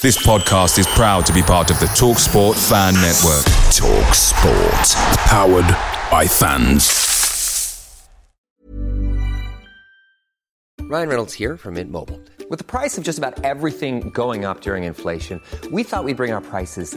This podcast is proud to be part of the Talk Sport Fan Network. Talk Sport. Powered by fans. Ryan Reynolds here from Mint Mobile. With the price of just about everything going up during inflation, we thought we'd bring our prices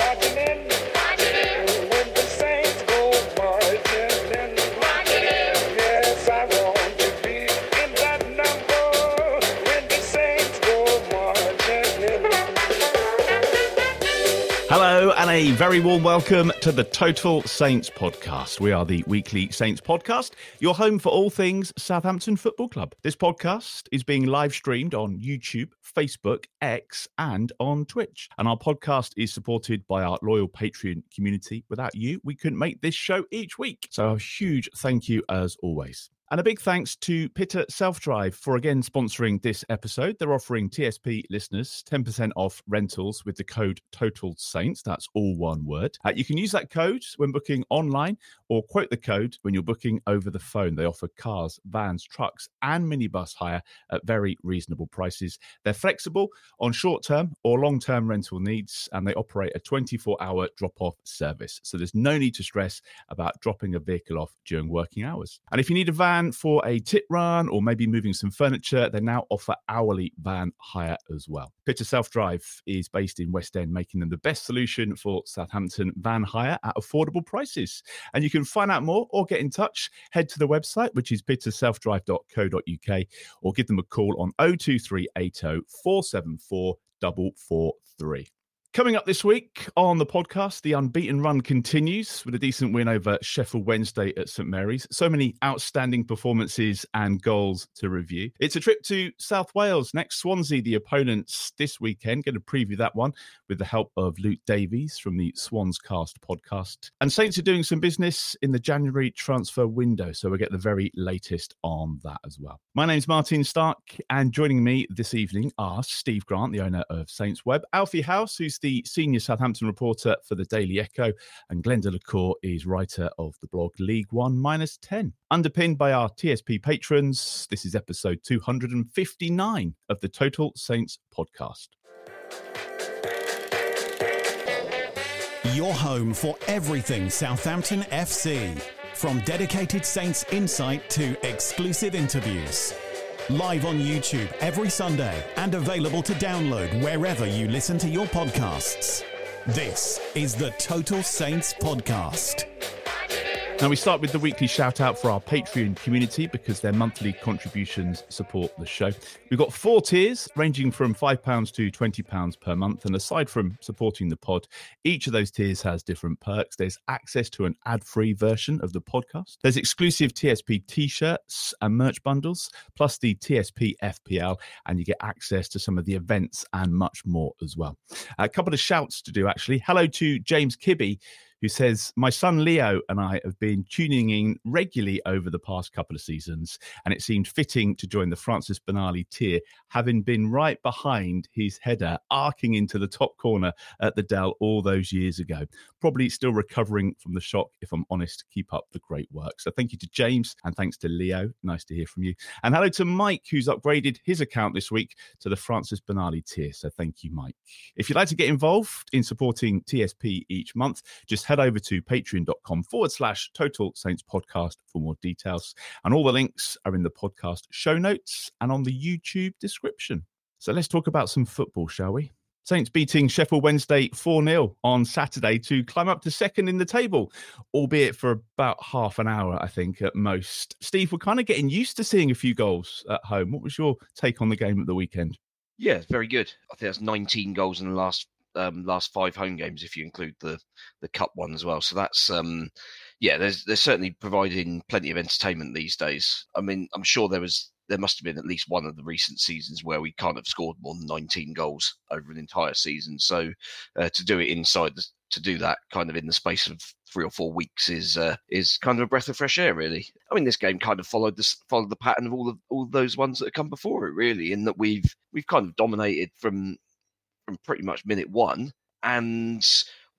and a very warm welcome to the Total Saints podcast. We are the weekly Saints podcast, your home for all things Southampton Football Club. This podcast is being live streamed on YouTube, Facebook, X, and on Twitch. And our podcast is supported by our loyal Patreon community. Without you, we couldn't make this show each week. So, a huge thank you as always. And a big thanks to Pitter Self Drive for again sponsoring this episode. They're offering TSP listeners 10% off rentals with the code Total Saints. That's all one word. Uh, you can use that code when booking online or quote the code when you're booking over the phone. They offer cars, vans, trucks, and minibus hire at very reasonable prices. They're flexible on short term or long term rental needs, and they operate a 24 hour drop off service. So there's no need to stress about dropping a vehicle off during working hours. And if you need a van for a tit run or maybe moving some furniture, they now offer hourly van hire as well. Pitter Self Drive is based in West End, making them the best solution for Southampton van hire at affordable prices. And you can find out more or get in touch, head to the website, which is pitterselfdrive.co.uk, or give them a call on 02380 474 443. Coming up this week on the podcast, the unbeaten run continues with a decent win over Sheffield Wednesday at St Mary's. So many outstanding performances and goals to review. It's a trip to South Wales next Swansea, the opponents this weekend. Going to preview that one with the help of Luke Davies from the Swans Cast podcast. And Saints are doing some business in the January transfer window, so we'll get the very latest on that as well. My name's Martin Starke, and joining me this evening are Steve Grant, the owner of Saints Web, Alfie House, who's the senior Southampton reporter for the Daily Echo, and Glen de la Cour is writer of the blog League One Minus 10. Underpinned by our TSP patrons, this is episode 259 of the Total Saints podcast. Your home for everything Southampton FC. From dedicated Saints insight to exclusive interviews. Live on YouTube every Sunday and available to download wherever you listen to your podcasts. This is the Total Saints Podcast. Now, we start with the weekly shout out for our Patreon community because their monthly contributions support the show. We've got four tiers ranging from £5 to £20 per month. And aside from supporting the pod, each of those tiers has different perks. There's access to an ad free version of the podcast, there's exclusive TSP t shirts and merch bundles, plus the TSP FPL, and you get access to some of the events and much more as well. A couple of shouts to do actually. Hello to James Kibbe who says, My son Leo and I have been tuning in regularly over the past couple of seasons, and it seemed fitting to join the Francis Benali tier, having been right behind his header, arcing into the top corner at the Dell all those years ago. Probably still recovering from the shock, if I'm honest. Keep up the great work. So thank you to James, and thanks to Leo. Nice to hear from you. And hello to Mike, who's upgraded his account this week to the Francis Benali tier. So thank you, Mike. If you'd like to get involved in supporting TSP each month, just head over to patreon.com forward slash total saints podcast for more details. And all the links are in the podcast show notes and on the YouTube description. So let's talk about some football, shall we? Saints beating Sheffield Wednesday 4 0 on Saturday to climb up to second in the table, albeit for about half an hour, I think, at most. Steve, we're kind of getting used to seeing a few goals at home. What was your take on the game at the weekend? Yeah, very good. I think that's 19 goals in the last um, last five home games if you include the the cup one as well. So that's um, yeah, there's they're certainly providing plenty of entertainment these days. I mean, I'm sure there was there must have been at least one of the recent seasons where we kind of scored more than 19 goals over an entire season. So uh, to do it inside the, to do that kind of in the space of three or four weeks is uh, is kind of a breath of fresh air, really. I mean, this game kind of followed this followed the pattern of all of all those ones that have come before it, really, in that we've we've kind of dominated from from pretty much minute one, and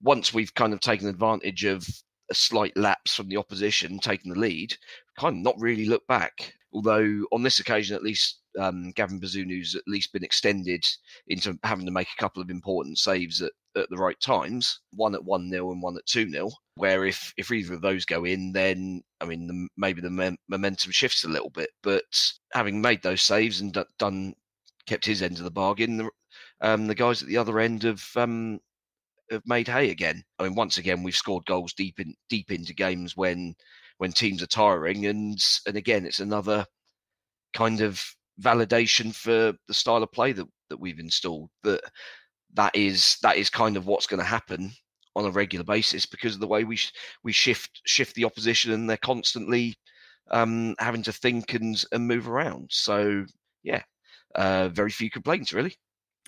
once we've kind of taken advantage of a slight lapse from the opposition, taking the lead, kind of not really look back. Although on this occasion, at least um, Gavin Bazunu's at least been extended into having to make a couple of important saves at, at the right times, one at 1 0 and one at 2 0. Where if, if either of those go in, then I mean, the, maybe the momentum shifts a little bit. But having made those saves and d- done, kept his end of the bargain, the, um, the guys at the other end have um, have made hay again. I mean, once again, we've scored goals deep in deep into games when when teams are tiring, and and again, it's another kind of validation for the style of play that that we've installed. That that is that is kind of what's going to happen on a regular basis because of the way we sh- we shift shift the opposition, and they're constantly um, having to think and and move around. So yeah, uh, very few complaints really.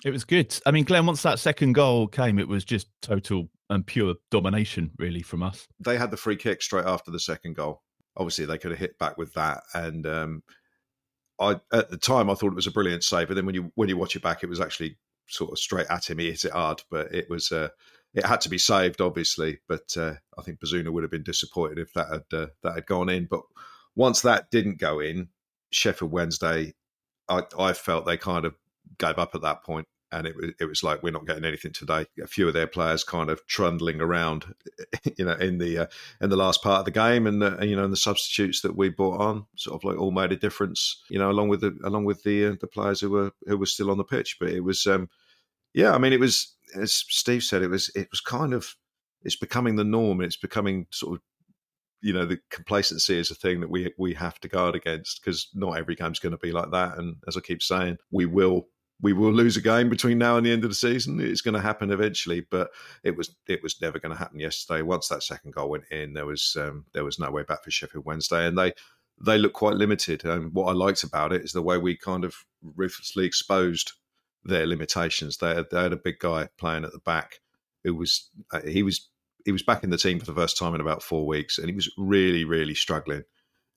It was good. I mean, Glenn, once that second goal came, it was just total and pure domination, really, from us. They had the free kick straight after the second goal. Obviously, they could have hit back with that, and um, I at the time I thought it was a brilliant save. But then when you when you watch it back, it was actually sort of straight at him. He hit it hard, but it was uh, it had to be saved, obviously. But uh, I think Bazunu would have been disappointed if that had uh, that had gone in. But once that didn't go in, Sheffield Wednesday, I, I felt they kind of gave up at that point and it was it was like we're not getting anything today. A few of their players kind of trundling around, you know, in the uh, in the last part of the game, and uh, you know, and the substitutes that we brought on sort of like all made a difference, you know, along with the along with the uh, the players who were who were still on the pitch. But it was, um, yeah, I mean, it was as Steve said, it was it was kind of it's becoming the norm, and it's becoming sort of you know the complacency is a thing that we we have to guard against because not every game's going to be like that and as i keep saying we will we will lose a game between now and the end of the season. It's going to happen eventually, but it was it was never going to happen yesterday. Once that second goal went in, there was um, there was no way back for Sheffield Wednesday, and they they look quite limited. And what I liked about it is the way we kind of ruthlessly exposed their limitations. They had, they had a big guy playing at the back who was uh, he was he was back in the team for the first time in about four weeks, and he was really really struggling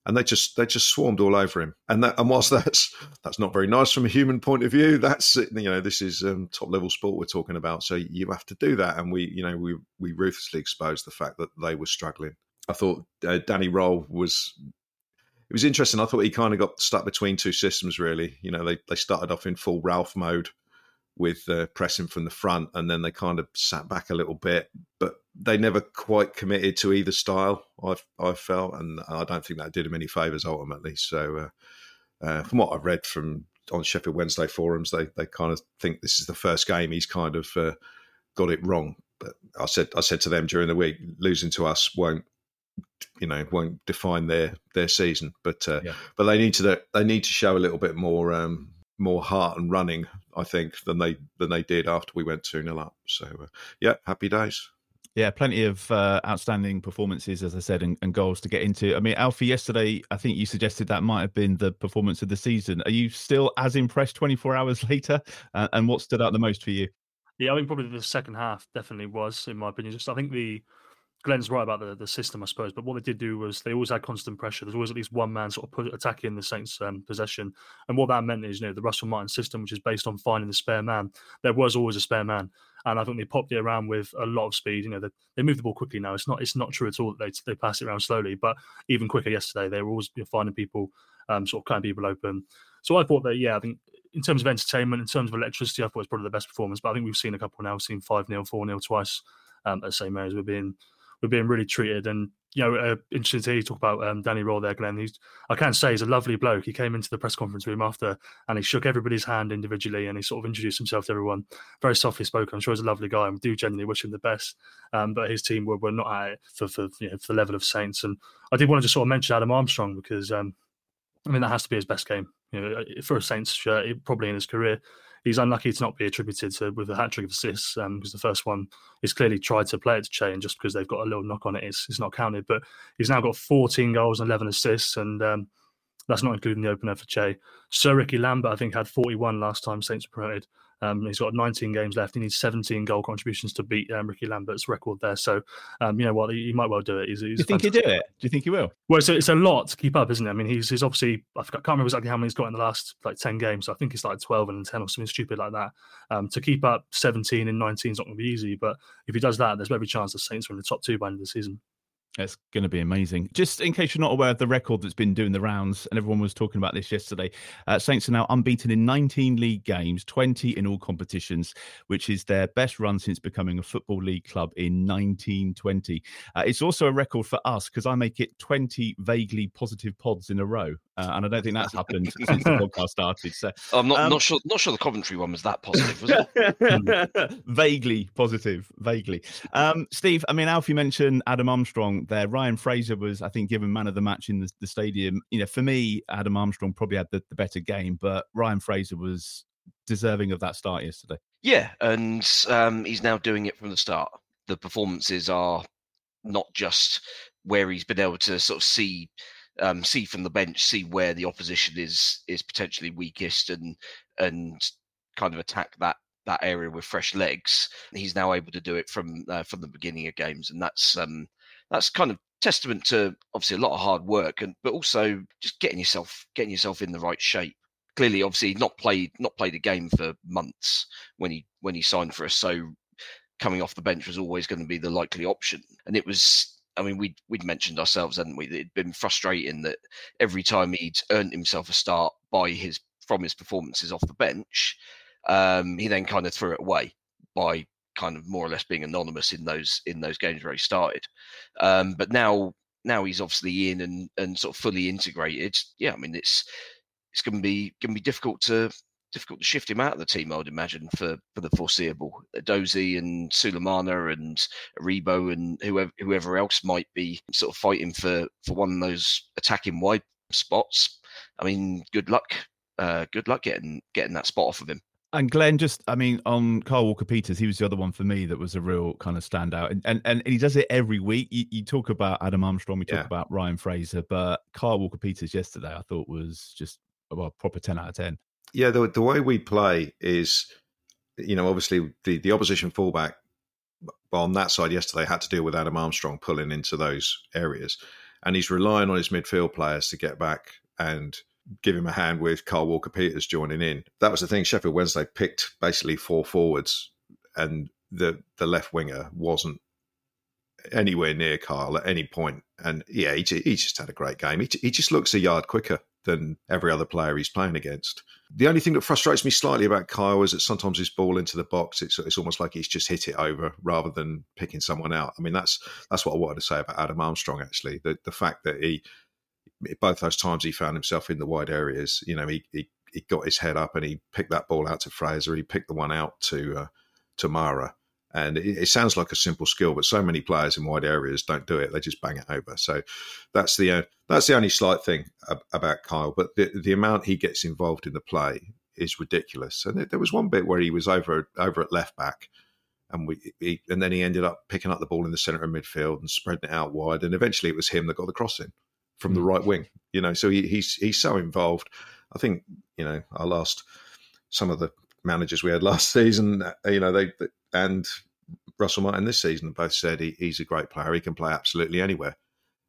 and they just they just swarmed all over him. And that and whilst that's that's not very nice from a human point of view, that's you know this is um, top level sport we're talking about. So you have to do that, and we you know we we ruthlessly exposed the fact that they were struggling. I thought uh, Danny Röhl was. It was interesting. I thought he kind of got stuck between two systems. Really, you know, they they started off in full Ralph mode, with uh, pressing from the front, and then they kind of sat back a little bit, but they never quite committed to either style. I've I felt, and I don't think that did them any favors ultimately. So, uh, uh, from what I've read from on Sheffield Wednesday forums, they they kind of think this is the first game he's kind of uh, got it wrong. But I said I said to them during the week, losing to us won't you know won't define their their season, but uh, yeah. but they need to they need to show a little bit more. Um, more heart and running, I think, than they than they did after we went two 0 up. So uh, yeah, happy days. Yeah, plenty of uh, outstanding performances, as I said, and, and, goals to get into. I mean, Alfie, yesterday, I think you suggested that might have been the performance of the season. Are you still as impressed 24 hours later? Uh, and what stood out the most for you? Yeah, I mean, probably the second half definitely was, in my opinion. Just I think the Glenn's right about the, the system, I suppose. But what they did do was they always had constant pressure. There's always at least one man sort of attacking the Saints' um, possession. And what that meant is, you know, the Russell Martin system, which is based on finding the spare man, there was always a spare man. And I think they popped it around with a lot of speed. You know, they, they move the ball quickly now. It's not it's not true at all that they, they pass it around slowly. But even quicker yesterday, they were always you know, finding people, um, sort of cutting people open. So I thought that, yeah, I think in terms of entertainment, in terms of electricity, I thought it was probably the best performance. But I think we've seen a couple now. We've seen 5 0, 4 0 twice um, at St. Mary's. We're being we're being really treated. And you know, uh, interesting to hear you talk about um, Danny Röhl there, Glenn. He's, I can say he's a lovely bloke. He came into the press conference room after and he shook everybody's hand individually and he sort of introduced himself to everyone. Very softly spoken. I'm sure he's a lovely guy and we do genuinely wish him the best. Um, but his team were, were not at it for, for, you know, for the level of Saints. And I did want to just sort of mention Adam Armstrong because, um, I mean, that has to be his best game. You know, for a Saints shirt, probably in his career he's unlucky to not be attributed to with a hat trick of assists because um, the first one is clearly tried to play it to Che, and just because they've got a little knock on it, it's, it's not counted. But he's now got 14 goals and 11 assists, and um, that's not including the opener for Che. Sir Ricky Lambert, I think, had 41 last time Saints promoted. Um, he's got 19 games left. He needs 17 goal contributions to beat um, Ricky Lambert's record there. So, um, you know what, he, he, might well do it. He's, he's do you think he'll do it? Do you think he will? Well, it's a, it's a lot to keep up, isn't it? I mean, he's, he's obviously, I can't remember exactly how many he's got in the last like 10 games. So I think it's like 12 and 10 or something stupid like that. Um, to keep up 17 and 19 is not going to be easy. But if he does that, there's every chance the Saints are in the top two by the end of the season. It's going to be amazing. Just in case you're not aware of the record that's been doing the rounds, and everyone was talking about this yesterday, uh, Saints are now unbeaten in 19 league games, 20 in all competitions, which is their best run since becoming a Football League club in 1920. Uh, it's also a record for us because I make it 20 vaguely positive pods in a row. Uh, and I don't think that's happened since the podcast started. So I'm not, um, not sure. Not sure the Coventry one was that positive, was it? vaguely positive, vaguely. Um, Steve, I mean, Alfie mentioned Adam Armstrong there. Ryan Fraser was, I think, given man of the match in the, the stadium. You know, for me, Adam Armstrong probably had the, the better game, but Ryan Fraser was deserving of that start yesterday. Yeah, and um, he's now doing it from the start. The performances are not just where he's been able to sort of see um, see from the bench, see where the opposition is is potentially weakest, and and kind of attack that that area with fresh legs. He's now able to do it from uh, from the beginning of games, and that's um, that's kind of testament to obviously a lot of hard work, and but also just getting yourself getting yourself in the right shape. Clearly, obviously, not played not played a game for months when he when he signed for us, so coming off the bench was always going to be the likely option, and it was I mean, we'd we'd mentioned ourselves, hadn't we? It'd been frustrating that every time he'd earned himself a start by his from his performances off the bench, um, he then kind of threw it away by kind of more or less being anonymous in those in those games where he started. Um, but now now he's obviously in and and sort of fully integrated. Yeah, I mean it's it's going to be going to be difficult to difficult to shift him out of the team, I would imagine, for, for the foreseeable. Dozy and Sulemana and Rebo and whoever whoever else might be sort of fighting for, for one of those attacking wide spots. I mean, good luck. Uh, good luck getting getting that spot off of him. And Glenn, just I mean, on Kyle Walker Peters, he was the other one for me that was a real kind of standout, and and, and he does it every week. You, you talk about Adam Armstrong, we talk yeah. about Ryan Fraser, but Kyle Walker Peters yesterday, I thought was just well, proper ten out of ten yeah, the the way we play is, you know, obviously the the opposition fullback on that side yesterday had to deal with Adam Armstrong pulling into those areas, and he's relying on his midfield players to get back and give him a hand with Kyle Walker Peters joining in. That was the thing. Sheffield Wednesday picked basically four forwards, and the the left winger wasn't anywhere near Carl at any point. And yeah, he, he just had a great game. He, he just looks a yard quicker than every other player he's playing against. The only thing that frustrates me slightly about Kyle is that sometimes his ball into the box, it's, it's almost like he's just hit it over rather than picking someone out. I mean, that's that's what I wanted to say about Adam Armstrong. Actually, the the fact that he both those times he found himself in the wide areas, you know, he he, he got his head up and he picked that ball out to Fraser. He picked the one out to uh, to Mara. And it, it, sounds like a simple skill, but so many players in wide areas don't do it; they just bang it over. So that's the uh, that's the only slight thing about Kyle. But the the amount he gets involved in the play is ridiculous. And there was one bit where he was over over at left back, and we he, and then he ended up picking up the ball in the centre of midfield and spreading it out wide. And eventually, it was him that got the cross in from mm. the right wing. You know, so he, he's he's so involved. I think you know I lost some of the managers we had last season, uh, you know, they and Russell Martin this season both said he, he's a great player. He can play absolutely anywhere,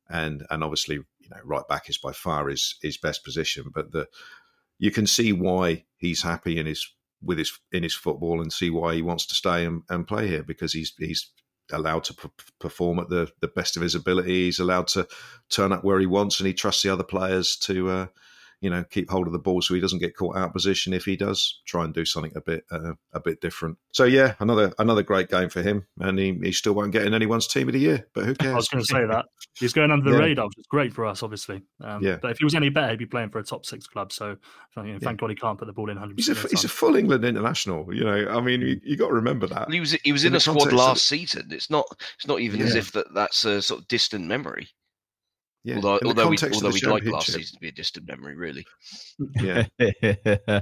and and obviously, you know, right back is by far his his best position. But the you can see why he's happy in his with his in his football and see why he wants to stay and, and play here because he's he's allowed to p- perform at the, the best of his ability. He's allowed to turn up where he wants, and he trusts the other players to uh, you know, keep hold of the ball so he doesn't get caught out of position. If he does, try and do something a bit uh, a bit different. So yeah, another another great game for him, and he, he still won't get in anyone's team of the year. But who cares? I was going to say that he's going under the Yeah. radar, which is great for us, obviously. Um, Yeah. But if he was any better, he'd be playing for a top six club. So you know, Yeah. thank God he can't put the ball in 100. He's a he's a full England international. You know, I mean, you, you got to remember that. He was he was In in, the a squad context of- last season. It's not it's not even as if that that's a sort of distant memory. Yeah, although in although we although we'd like last season to be a distant memory, really. Yeah.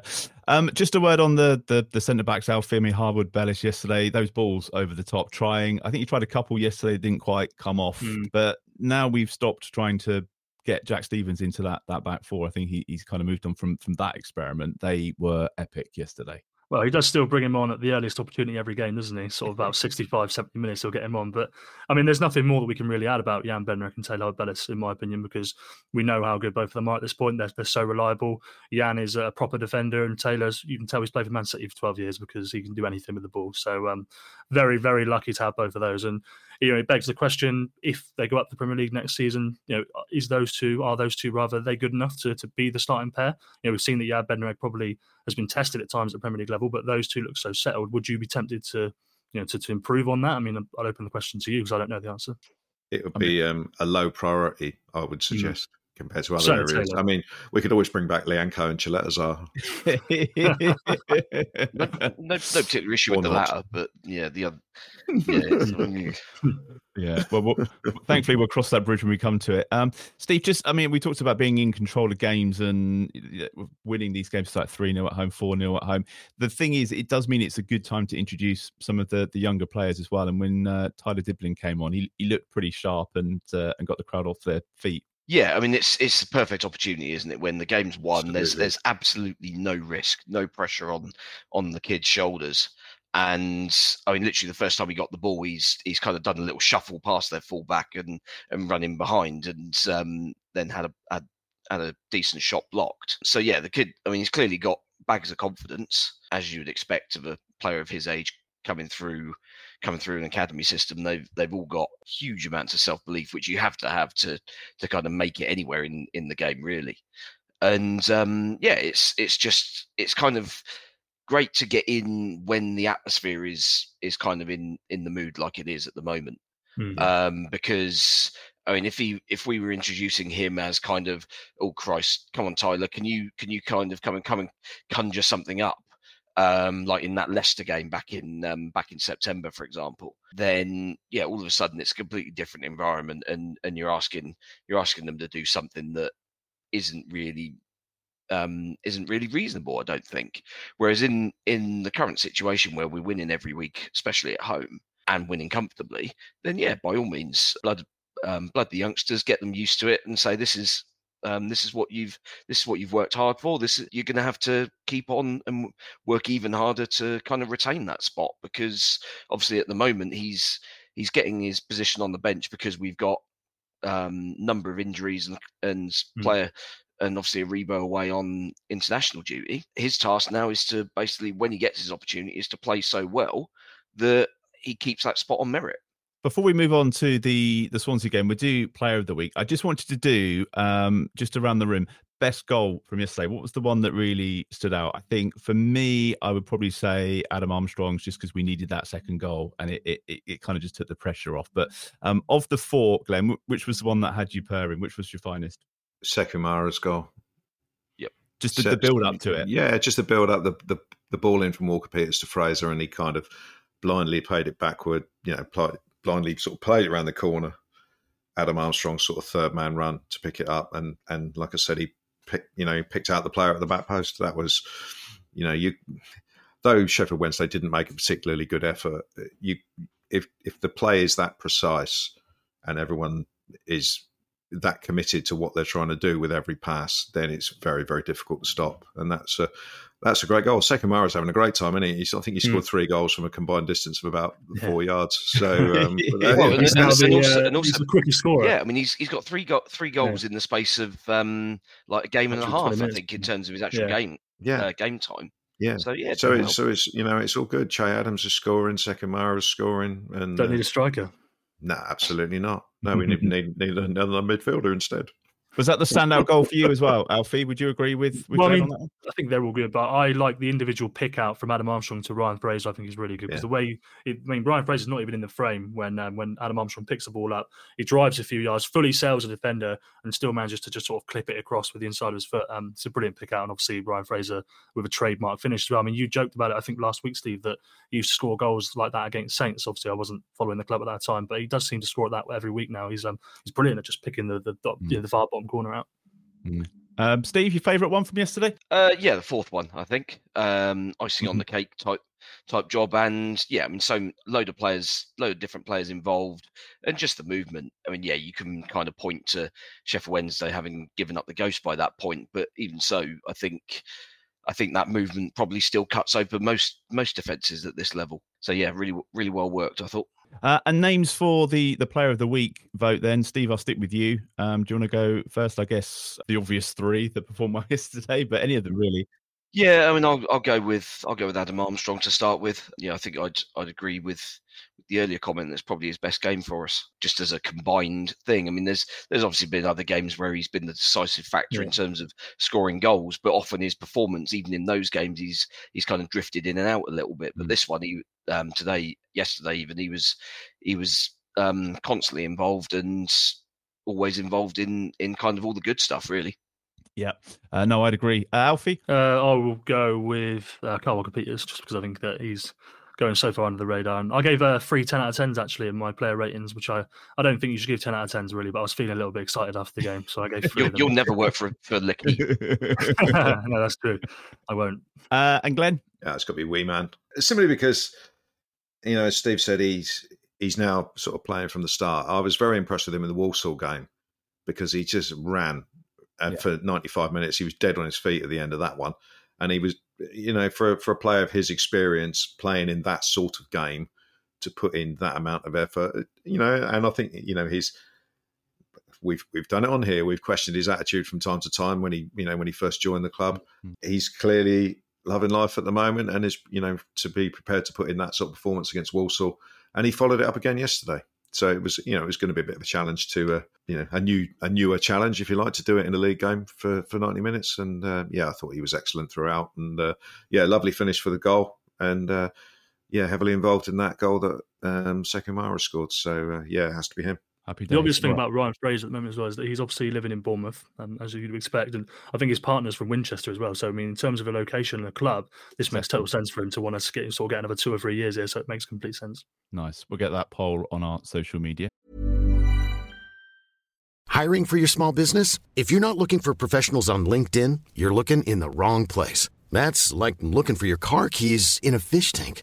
um, just a word on the the, the centre backs, Alfimi, Harwood, Bellis yesterday. Those balls over the top, trying. I think you tried a couple yesterday, didn't quite come off. Hmm. But now we've stopped trying to get Jack Stephens into that that back four. I think he, he's kind of moved on from from that experiment. They were epic yesterday. Well, he does still bring him on at the earliest opportunity every game, doesn't he? Sort of about 65, 70 minutes, he'll get him on. But I mean, there's nothing more that we can really add about Jan Bednarek and Taylor Bellis, in my opinion, because we know how good both of them are at this point. They're, they're so reliable. Jan is a proper defender, and Taylor's, you can tell he's played for Man City for 12 years because he can do anything with the ball. So, um, very, very lucky to have both of those. And, you know, it begs the question if they go up to the Premier League next season, you know, is those two, are those two rather, are they good enough to, to be the starting pair? You know, we've seen that Jan Bednarek probably has been tested at times at Premier League level, but those two look so settled. Would you be tempted to, you know, to, to improve on that? I mean, I'll open the question to you because I don't know the answer. It would be um, a low priority, I would suggest, compared to other Certainly areas. Taylor. I mean, we could always bring back Lyanco and Caleta-Car. No, no, no particular issue with Or the latter, but yeah, the other. Yeah, it's- yeah. Well, we'll thankfully we'll cross that bridge when we come to it. Um, Steve, just I mean, we talked about being in control of games and uh, winning these games like three 0 at home, four 0 at home. The thing is, it does mean it's a good time to introduce some of the the younger players as well. And when uh, Tyler Dibling came on, he he looked pretty sharp and uh, and got the crowd off their feet. Yeah, I mean it's it's the perfect opportunity, isn't it? When the game's won, there's Absolutely. there's absolutely no risk, no pressure on on the kid's shoulders. And I mean, literally, the first time he got the ball, he's he's kind of done a little shuffle past their fullback and and running behind, and um, then had a had, had a decent shot blocked. So yeah, the kid. I mean, he's clearly got bags of confidence, as you would expect of a player of his age coming through coming through an academy system. They've they've all got huge amounts of self belief, which you have to have to to kind of make it anywhere in in the game really and um yeah it's it's just it's kind of great to get in when the atmosphere is is kind of in in the mood like it is at the moment Hmm. um because I mean, if he if we were introducing him as kind of, oh Christ, come on Tyler, can you can you kind of come and come and conjure something up, um, like in that Leicester game back in um, back in September, for example, then yeah, all of a sudden it's a completely different environment, and and you're asking you're asking them to do something that isn't really um, isn't really reasonable. I don't think. Whereas in in the current situation where we're winning every week, especially at home, and winning comfortably, then yeah, by all means, blood um, blood the youngsters, get them used to it, and say this is um, this is what you've this is what you've worked hard for. This is, you're going to have to keep on and work even harder to kind of retain that spot because obviously at the moment he's he's getting his position on the bench because we've got um, number of injuries and and Mm. player and obviously Aribo away on international duty. His task now is to basically when he gets his opportunity is to play so well that he keeps that spot on merit. Before we move on to the the Swansea game, we do Player of the Week. I just wanted to do um, just around the room best goal from yesterday. What was the one that really stood out? I think for me, I would probably say Adam Armstrong's, just because we needed that second goal, and it it, it, it kind of just took the pressure off. But um, of the four, Glenn, which was the one that had you purring? Which was your finest? Sekou Mara's goal. Yep, just the, So- the build up to it. Yeah, just the build up, the, the the ball in from Walker Peters to Fraser, and he kind of blindly played it backward. You know, pl- blindly sort of played it around the corner. Adam Armstrong sort of third man run to pick it up, and and like I said, he picked you know picked out the player at the back post. That was, you know, you though Sheffield Wednesday didn't make a particularly good effort. You if if the play is that precise and everyone is that committed to what they're trying to do with every pass, then it's very, very difficult to stop. And that's a that's a great goal. Sekou Mara's having a great time, isn't he? He's, I think he scored three goals from a combined distance of about four yards. So, um, uh, Well, yeah, and, he's and- now and the, uh, and also he's the quickest scorer. Yeah, I mean he's he's got three go- three goals in the space of um, like a game and a Actual 20 half, I think, in terms of his actual Yeah. game Yeah. uh, game time. yeah. So yeah, so it's, so it's you know it's all good. Che Adams is scoring, Sekou Mara's scoring, and Don't uh, need a striker. No, absolutely not. No, we need, need, need another midfielder instead. Was that the standout goal for you as well, Alfie? Would you agree with, with Well, I mean, on that? I think they're all good, but I like the individual pick out from Adam Armstrong to Ryan Fraser. I think is really good because Yeah. the way, it, I mean, Ryan Fraser's not even in the frame when um, when Adam Armstrong picks the ball up. He drives a few yards, fully sails a defender, and still manages to just sort of clip it across with the inside of his foot. Um, it's a brilliant pick out, and obviously Ryan Fraser with a trademark finish. as well. I mean, you joked about it, I think last week, Steve, that he used to score goals like that against Saints. Obviously, I wasn't following the club at that time, but he does seem to score it that every week now. He's um he's brilliant at just picking the the, the, Mm. you know, the far bottom corner out. Um, Steve, your favourite one from yesterday? Uh, yeah, the fourth one, I think. Um, icing on Mhm. the cake type type job, and yeah, I mean, so load of players, load of different players involved, and just the movement. I mean, yeah, you can kind of point to Sheffield Wednesday having given up the ghost by that point, but even so, I think, I think that movement probably still cuts open most most defenses at this level. So yeah, really, really well worked. I thought. Uh, and names for the the player of the week vote. Then, Steve, I'll stick with you. Um, do you want to go first? I guess the obvious three that performed well yesterday, but any of them really. Yeah, I mean, I'll I'll go with I'll go with Adam Armstrong to start with. Yeah, I think I'd I'd agree with the earlier comment. That's probably his best game for us, just as a combined thing. I mean, there's there's obviously been other games where he's been the decisive factor in terms of scoring goals, but often his performance, even in those games, he's he's kind of drifted in and out a little bit. But this one, he um, today, yesterday, even he was he was um, constantly involved and always involved in in kind of all the good stuff, really. Yeah. Uh, no, I'd agree. Uh, Alfie? Uh, I will go with uh, Kyle Walker Peters just because I think that he's going so far under the radar. And I gave uh, three 10 out of 10s actually in my player ratings, which I, I don't think you should give 10 out of 10s really, but I was feeling a little bit excited after the game. So I gave 3 You'll, of you'll never work for for Licky. no, that's true. I won't. Uh, and Glenn? Yeah, it's got to be Wee Man. Simply because, you know, as Steve said, he's he's now sort of playing from the start. I was very impressed with him in the Walsall game because he just ran, and for 95 minutes he was dead on his feet at the end of that one, and he was, you know, for for a player of his experience playing in that sort of game to put in that amount of effort, you know, and I think you know he's. We've we've done it on here. We've questioned his attitude from time to time when he you know when he first joined the club. Mm-hmm. He's clearly loving life at the moment and is you know to be prepared to put in that sort of performance against Walsall. And he followed it up again yesterday. So it was you know it was going to be a bit of a challenge to uh, you know a new a newer challenge if you like to do it in a league game for for 90 minutes. And uh, yeah I thought he was excellent throughout. And uh, yeah lovely finish for the goal. And uh, yeah heavily involved in that goal that um Sekou Mara scored. So uh, yeah it has to be him Happy The obvious thing about Ryan Fraser at the moment as well is that he's obviously living in Bournemouth, um, as you'd expect, and I think his partner's from Winchester as well. So I mean, in terms of a location and a club, this makes total sense for him to want to get sort of get another two or three years here. So it makes complete sense. Nice. We'll get that poll on our social media. Hiring for your small business? If you're not looking for professionals on LinkedIn, you're looking in the wrong place. That's like looking for your car keys in a fish tank.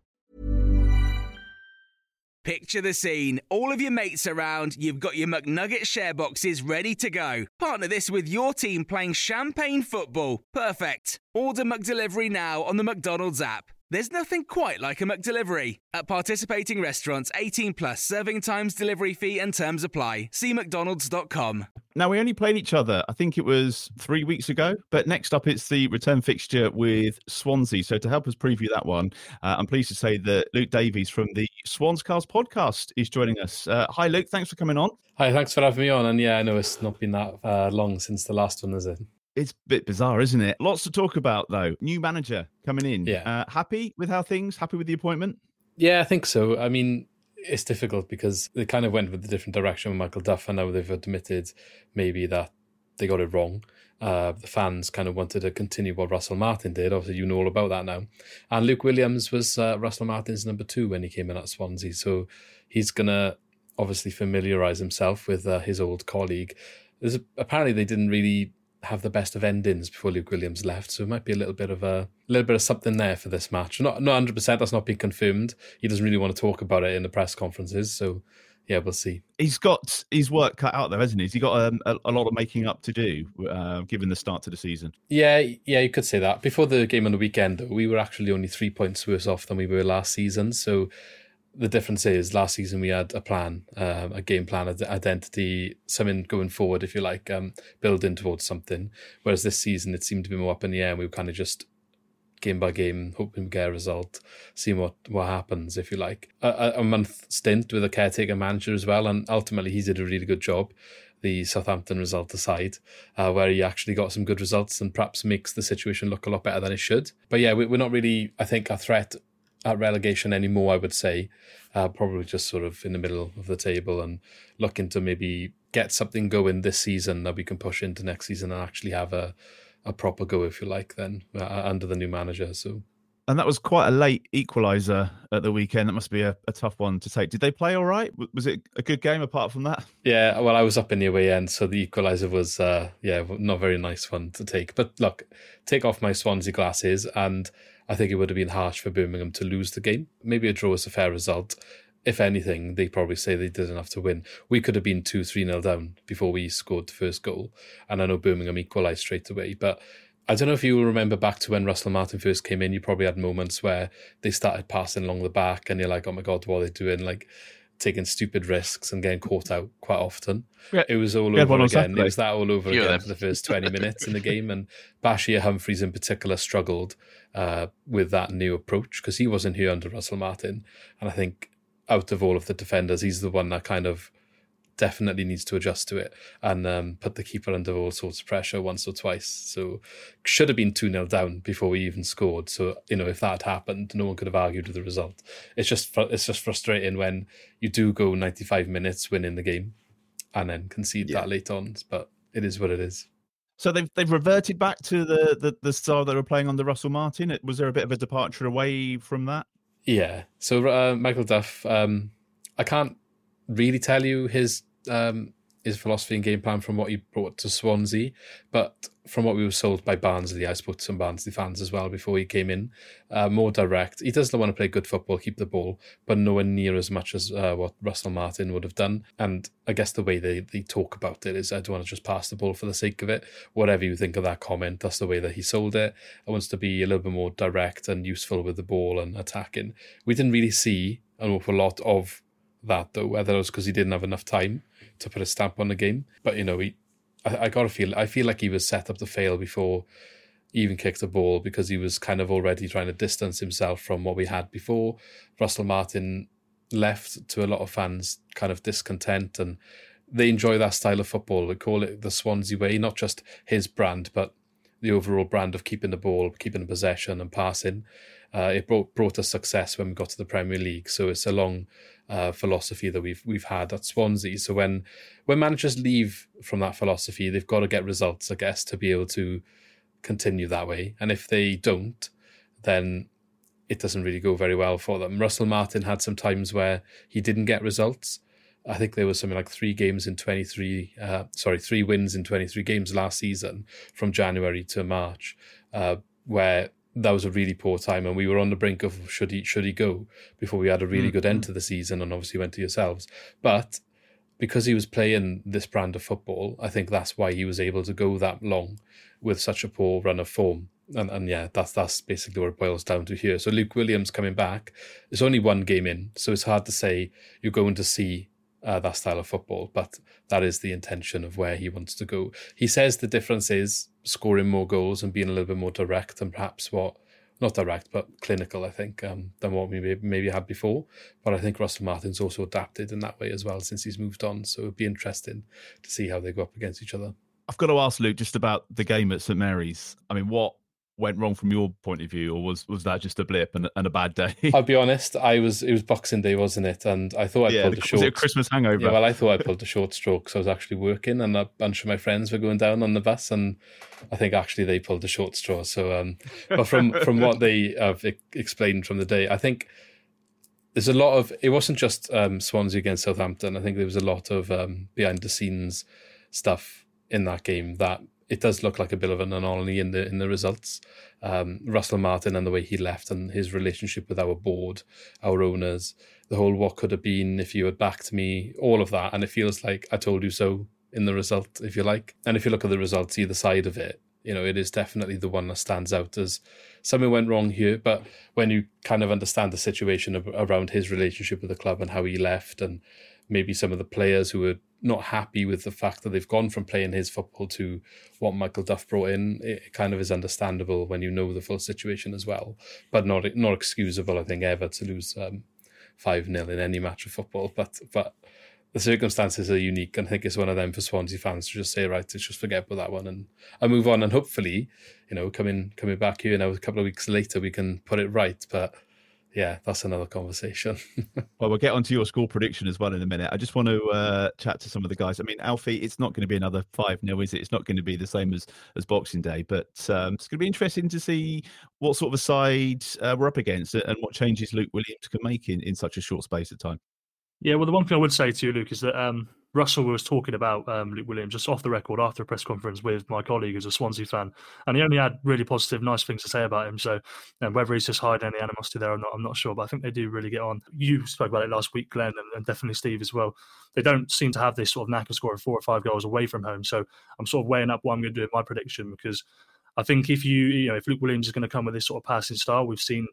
Picture the scene. All of your mates around, you've got your McNugget share boxes ready to go. Partner this with your team playing champagne football. Perfect. Order McDelivery now on the McDonald's app. There's nothing quite like a McDelivery. At participating restaurants, 18 plus serving times, delivery fee, and terms apply. See McDonald's.com. Now, we only played each other, I think it was three weeks ago. But next up, it's the return fixture with Swansea. So, to help us preview that one, uh, I'm pleased to say that Luke Davies from the Swans Cast podcast is joining us. Uh, hi, Luke. Thanks for coming on. Hi, thanks for having me on. And yeah, I know it's not been that uh, long since the last one, is it? It's a bit bizarre, isn't it? Lots to talk about, though. New manager coming in. Yeah. Uh, happy with how things? Happy with the appointment? Yeah, I think so. I mean, it's difficult because they kind of went with a different direction with Michael Duff, and now they've admitted maybe that they got it wrong. Uh, the fans kind of wanted to continue what Russell Martin did. Obviously, you know all about that now. And Luke Williams was uh, Russell Martin's number two when he came in at Swansea. So he's going to obviously familiarise himself with uh, his old colleague. There's a, apparently they didn't really have the best of endings before Luke Williams left, so it might be a little bit of a little bit of something there for this match. Not not hundred percent. That's not been confirmed. He doesn't really want to talk about it in the press conferences. So yeah, we'll see. He's got his work cut out there, hasn't he? He's got um, a, a lot of making up to do, uh, given the start to the season. Yeah, yeah, you could say that. Before the game on the weekend, though, we were actually only three points worse off than we were last season. So the difference is last season we had a plan, um, a game plan, an identity, something going forward, if you like, um, building towards something. Whereas this season it seemed to be more up in the air and we were kind of just game by game, hoping we get a result, seeing what, what happens, if you like. A, a month stint with a caretaker manager as well, and ultimately he did a really good job, the Southampton result aside, uh, where he actually got some good results and perhaps makes the situation look a lot better than it should. But yeah, we, we're not really, I think, a threat at relegation anymore, I would say. Uh, probably just sort of in the middle of the table and looking to maybe get something going this season that we can push into next season and actually have a, a proper go, if you like, then uh, under the new manager. So. And that was quite a late equaliser at the weekend. That must be a, a, tough one to take. Did they play all right? Was it a good game apart from that? Yeah, well, I was up in the away end, so the equaliser was, uh, yeah, not very nice one to take. But look, take off my Swansea glasses and I think it would have been harsh for Birmingham to lose the game. Maybe a draw is a fair result. If anything, they probably say they did enough to win. We could have been 2 3 0 down before we scored the first goal. And I know Birmingham equalised straight away. But I don't know if you remember back to when Russell Martin first came in, you probably had moments where they started passing along the back and you're like, oh my God, what are they doing? Like, taking stupid risks and getting caught out quite often. Yeah. It was all over again. It was that all over again for the first 20 minutes in the game. And Bashir Humphreys in particular struggled uh, with that new approach because he wasn't here under Russell Martin. And I think out of all of the defenders, he's the one that kind of definitely needs to adjust to it and um, put the keeper under all sorts of pressure once or twice. So should have been 2 0 down before we even scored. So, you know, if that had happened, no one could have argued with the result. It's just it's just frustrating when you do go 95 minutes winning the game and then concede yeah. that late on. But it is what it is. So they've they've reverted back to the, the, the style they were playing on the Russell Martin. Was there a bit of a departure away from that? Yeah. So uh, Michael Duff, um, I can't really tell you his um, his philosophy and game plan from what he brought to Swansea, but from what we were sold by Barnsley, I spoke to some Barnsley fans as well before he came in. Uh, more direct. He doesn't want to play good football, keep the ball, but nowhere near as much as uh, what Russell Martin would have done. And I guess the way they, they talk about it is I don't want to just pass the ball for the sake of it. Whatever you think of that comment, that's the way that he sold it. I wants to be a little bit more direct and useful with the ball and attacking. We didn't really see an awful lot of that though, whether it was because he didn't have enough time to put a stamp on the game. But you know, he, I, I gotta feel, I feel like he was set up to fail before he even kicked the ball because he was kind of already trying to distance himself from what we had before. Russell Martin left to a lot of fans kind of discontent and they enjoy that style of football. They call it the Swansea way, not just his brand, but the overall brand of keeping the ball, keeping possession and passing. Uh, it brought brought us success when we got to the Premier League. So it's a long uh, philosophy that we've we've had at Swansea. So when when managers leave from that philosophy, they've got to get results, I guess, to be able to continue that way. And if they don't, then it doesn't really go very well for them. Russell Martin had some times where he didn't get results. I think there was something like three games in 23, uh, sorry, three wins in 23 games last season from January to March, uh, where that was a really poor time, and we were on the brink of should he should he go before we had a really mm-hmm. good end to the season, and obviously went to yourselves. But because he was playing this brand of football, I think that's why he was able to go that long with such a poor run of form. And and yeah, that's that's basically what it boils down to here. So Luke Williams coming back, it's only one game in, so it's hard to say you're going to see uh, that style of football, but that is the intention of where he wants to go. He says the difference is scoring more goals and being a little bit more direct and perhaps what not direct but clinical, I think, um, than what we maybe had before. But I think Russell Martin's also adapted in that way as well since he's moved on. So it'd be interesting to see how they go up against each other. I've got to ask Luke just about the game at St Mary's. I mean, what went wrong from your point of view, or was was that just a blip and, and a bad day? I'll be honest. I was it was Boxing Day, wasn't it? And I thought I yeah, pulled a short. Was it a Christmas hangover? Yeah, well, I thought I pulled a short stroke, so I was actually working, and a bunch of my friends were going down on the bus, and I think actually they pulled a short straw. So, um, but from from what they have explained from the day, I think there's a lot of. It wasn't just um, Swansea against Southampton. I think there was a lot of um, behind the scenes stuff in that game that it does look like a bit of an anomaly in the in the results. Um, Russell Martin and the way he left and his relationship with our board, our owners, the whole what could have been if you had backed me, all of that, and it feels like I told you so in the result, if you like. And if you look at the results either side of it, You know, it is definitely the one that stands out as something went wrong here. But when you kind of understand the situation around his relationship with the club and how he left, and maybe some of the players who were not happy with the fact that they've gone from playing his football to what Michael Duff brought in, it kind of is understandable when you know the full situation as well. But not not excusable, I think, ever to lose um, five 0 in any match of football. But but the circumstances are unique, and I think it's one of them for Swansea fans to just say, right, let's just forget about that one and, and move on. And hopefully, you know, coming coming back here now a couple of weeks later, we can put it right. But yeah, that's another conversation. well, we'll get onto your score prediction as well in a minute. I just want to uh, chat to some of the guys. I mean, Alfie, it's not going to be another 5 0, is it? It's not going to be the same as, as Boxing Day, but um, it's going to be interesting to see what sort of a side uh, we're up against and what changes Luke Williams can make in, in such a short space of time. Yeah, well, the one thing I would say to you, Luke, is that um, Russell was talking about um, Luke Williams just off the record after a press conference with my colleague who's a Swansea fan, and he only had really positive, nice things to say about him. So, whether he's just hiding any animosity there or not, I'm not sure. But I think they do really get on. You spoke about it last week, Glen, and, and definitely Steve as well. They don't seem to have this sort of knack of scoring four or five goals away from home. So, I'm sort of weighing up what I'm going to do in my prediction because I think if you, you know, if Luke Williams is going to come with this sort of passing style, we've seen,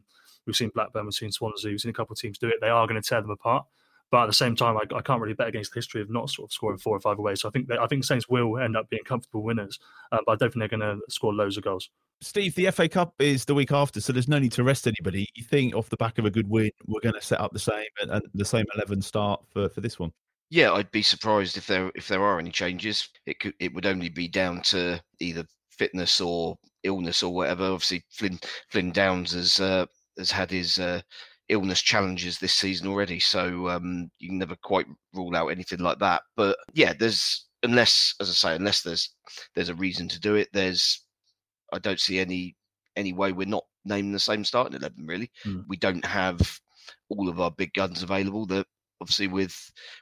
we've seen Blackburn, we've seen Swansea, we've seen a couple of teams do it. They are going to tear them apart. But at the same time, I, I, can't really bet against the history of not sort of scoring four or five away. So I think I think Saints will end up being comfortable winners, uh, but I don't think they're going to score loads of goals. Steve, the FA Cup is the week after, so there's no need to rest anybody. You think off the back of a good win, we're going to set up the same and the same eleven start for, for this one? Yeah, I'd be surprised if there if there are any changes. It could it would only be down to either fitness or illness or whatever. Obviously, Flynn Flynn Downes has uh, has had his uh, illness challenges this season already, so um, you can never quite rule out anything like that. But yeah, there's unless, as I say, unless there's there's a reason to do it, there's I don't see any any way we're not naming the same starting eleven. Really, mm. we don't have all of our big guns available. That obviously with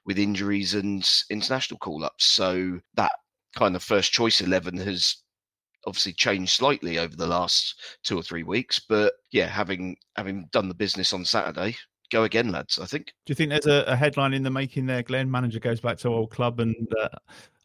with injuries and international call ups, so that kind of first choice eleven has obviously changed slightly over the last two or three weeks. But yeah, having having done the business on Saturday, go again, lads. I think. Do you think there's a, a headline in the making there? Glen, manager goes back to old club and uh,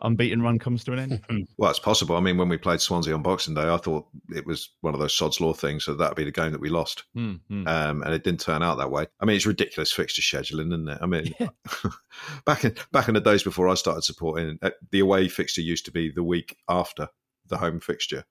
unbeaten run comes to an end. well, it's possible. I mean, when we played Swansea on Boxing Day, I thought it was one of those sod's law things, so that'd be the game that we lost, mm-hmm. um, and it didn't turn out that way. I mean, it's ridiculous fixture scheduling, isn't it? I mean, yeah. back in back in the days before I started supporting, uh, the away fixture used to be the week after the home fixture,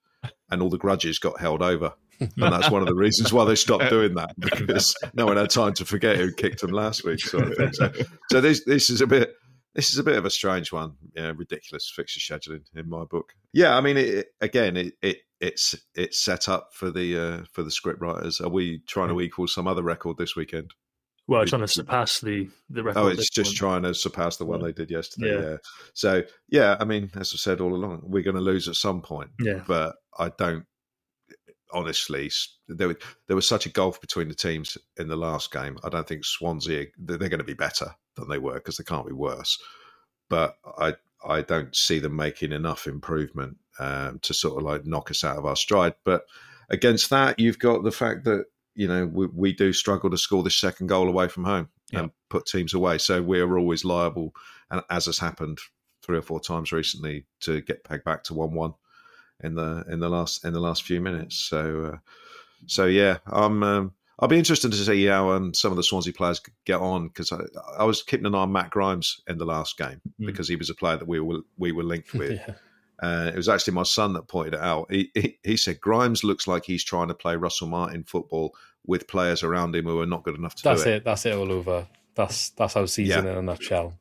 and all the grudges got held over. and that's one of the reasons why they stopped doing that because no one had time to forget who kicked them last week, sort of thing. So, so this this is a bit this is a bit of a strange one. Yeah, ridiculous fixture scheduling in my book. Yeah, I mean, it, again, it, it it's it's set up for the uh, for the script writers. Are we trying to equal some other record this weekend? Well, trying to surpass the the record. Oh, it's just trying to surpass the one they did yesterday. Yeah. yeah. So yeah, I mean, as I said all along, we're going to lose at some point. Yeah. But I don't honestly. There, there was such a gulf between the teams in the last game. I don't think Swansea they're going to be better than they were because they can't be worse. But I I don't see them making enough improvement um, to sort of like knock us out of our stride. But against that, you've got the fact that you know, we, we do struggle to score this second goal away from home yeah. and put teams away. So we're always liable, and as has happened three or four times recently, to get pegged back to one-one in the in the last in the last few minutes. So, uh, so yeah, I'm. Um, I'll be interested to see how um, some of the Swansea players get on because I, I, was keeping an eye on Matt Grimes in the last game mm. because he was a player that we were we were linked with. yeah. Uh, it was actually my son that pointed it out. He, he, he, said Grimes looks like he's trying to play Russell Martin football with players around him who are not good enough to that's do it. That's it. That's it all over. That's that's our season yeah. in a nutshell,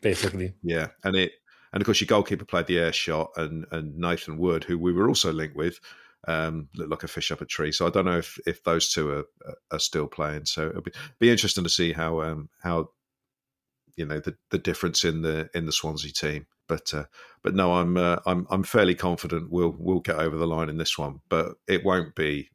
basically. Yeah, and it and of course your goalkeeper played the air shot, and and Nathan Wood, who we were also linked with, um, looked like a fish up a tree. So I don't know if if those two are are still playing. So it'll be be interesting to see how um how you know the the difference in the in the Swansea team. But uh, but no, I'm uh, I'm I'm fairly confident we'll we'll get over the line in this one. But it won't be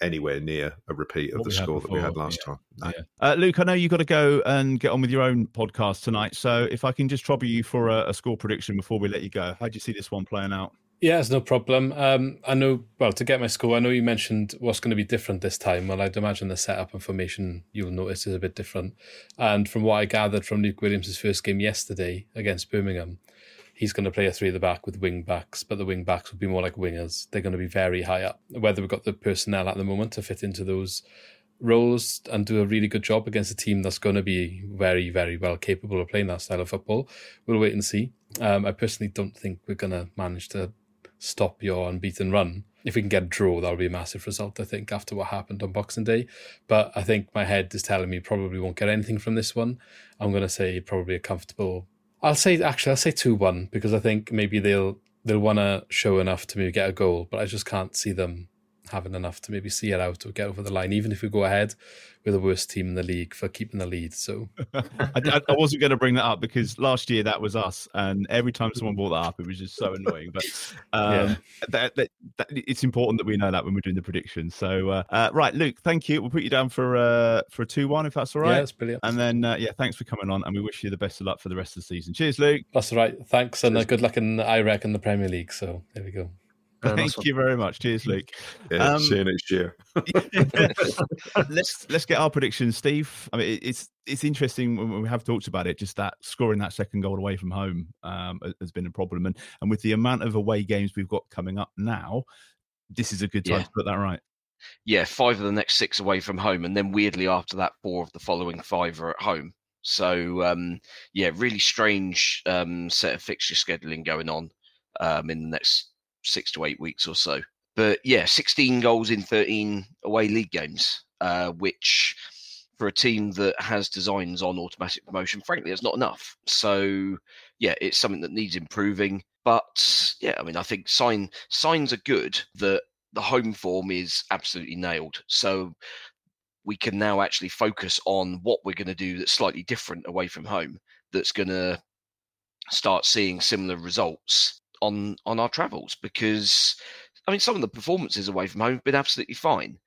anywhere near a repeat of what the score that we had last yeah. time. No. Yeah. Uh, Luke, I know you've got to go and get on with your own podcast tonight. So if I can just trouble you for a, a score prediction before we let you go, how do you see this one playing out? Yeah, it's no problem. Um, I know, well, to get my score, I know you mentioned what's going to be different this time. Well, I'd imagine the setup and formation you'll notice is a bit different. And from what I gathered from Luke Williams' first game yesterday against Birmingham, he's going to play a three at the back with wing backs, but the wing backs will be more like wingers. They're going to be very high up. Whether we've got the personnel at the moment to fit into those roles and do a really good job against a team that's going to be very, very well capable of playing that style of football, we'll wait and see. Um, I personally don't think we're going to manage to stop your unbeaten run. If we can get a draw, that'll be a massive result, I think, after what happened on Boxing Day. But I think my head is telling me probably won't get anything from this one. I'm going to say probably a comfortable. I'll say actually I'll say two one because I think maybe they'll they'll want to show enough to maybe get a goal, but I just can't see them having enough to maybe see it out or get over the line, even if we go ahead we're the worst team in the league for keeping the lead. So I, I, wasn't going to bring that up because last year that was us, and every time someone brought that up, it was just so annoying. But um, yeah. that, that, that, it's important that we know that when we're doing the predictions. So uh, uh, right, Luke, thank you. We'll put you down for uh, for a two one if that's all right. Yeah, that's brilliant. And then uh, yeah, thanks for coming on, and we wish you the best of luck for the rest of the season. Cheers, Luke. That's all right. Thanks, and uh, good luck in I reckon the Premier League. So there we go. Thank you very much. Cheers, Luke. Yeah, um, see you next year. let's let's get our predictions, Steve. I mean, it's it's interesting when we have talked about it. Just that scoring that second goal away from home um, has been a problem, and and with the amount of away games we've got coming up now, this is a good time yeah. to put that right. Yeah, five of the next six away from home, and then weirdly after that, four of the following five are at home. So um, yeah, really strange um, set of fixture scheduling going on um, in the next six to eight weeks or so. But yeah, 16 goals in 13 away league games, uh, which for a team that has designs on automatic promotion, frankly, is not enough. So yeah, it's something that needs improving. But yeah, I mean, I think sign signs are good that the home form is absolutely nailed. So we can now actually focus on what we're going to do that's slightly different away from home. That's going to start seeing similar results on on our travels because I mean some of the performances away from home have been absolutely fine,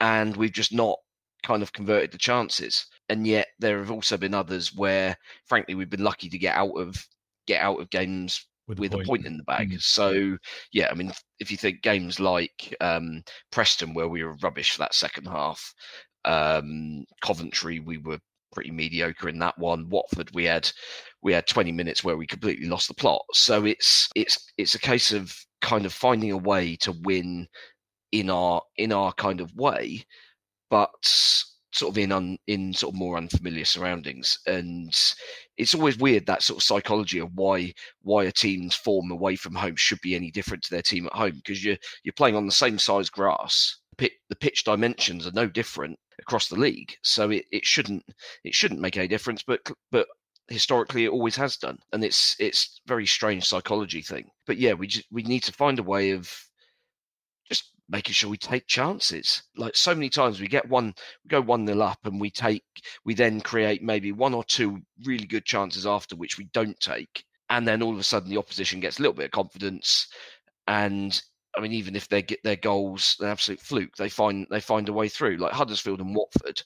and we've just not kind of converted the chances. And yet there have also been others where, frankly, we've been lucky to get out of get out of games with, with a, point. a, point. in the bag. Mm. So yeah, I mean, if you think games like um, Preston, where we were rubbish for that second half, um, Coventry, we were pretty mediocre in that one. Watford, we had we had 20 minutes where we completely lost the plot. So it's it's it's a case of kind of finding a way to win in our in our kind of way, but sort of in un, in sort of more unfamiliar surroundings. And it's always weird that sort of psychology of why why a team's form away from home should be any different to their team at home because you're you're playing on the same size grass. The pitch dimensions are no different across the league. So it, it shouldn't it shouldn't make any difference but but historically it always has done and it's it's very strange psychology thing but yeah we just we need to find a way of just making sure we take chances like so many times we get one we go one nil up and we take we then create maybe one or two really good chances after which we don't take and then all of a sudden the opposition gets a little bit of confidence and I mean, even if they get their goals, an absolute fluke, they find they find a way through. Like Huddersfield and Watford.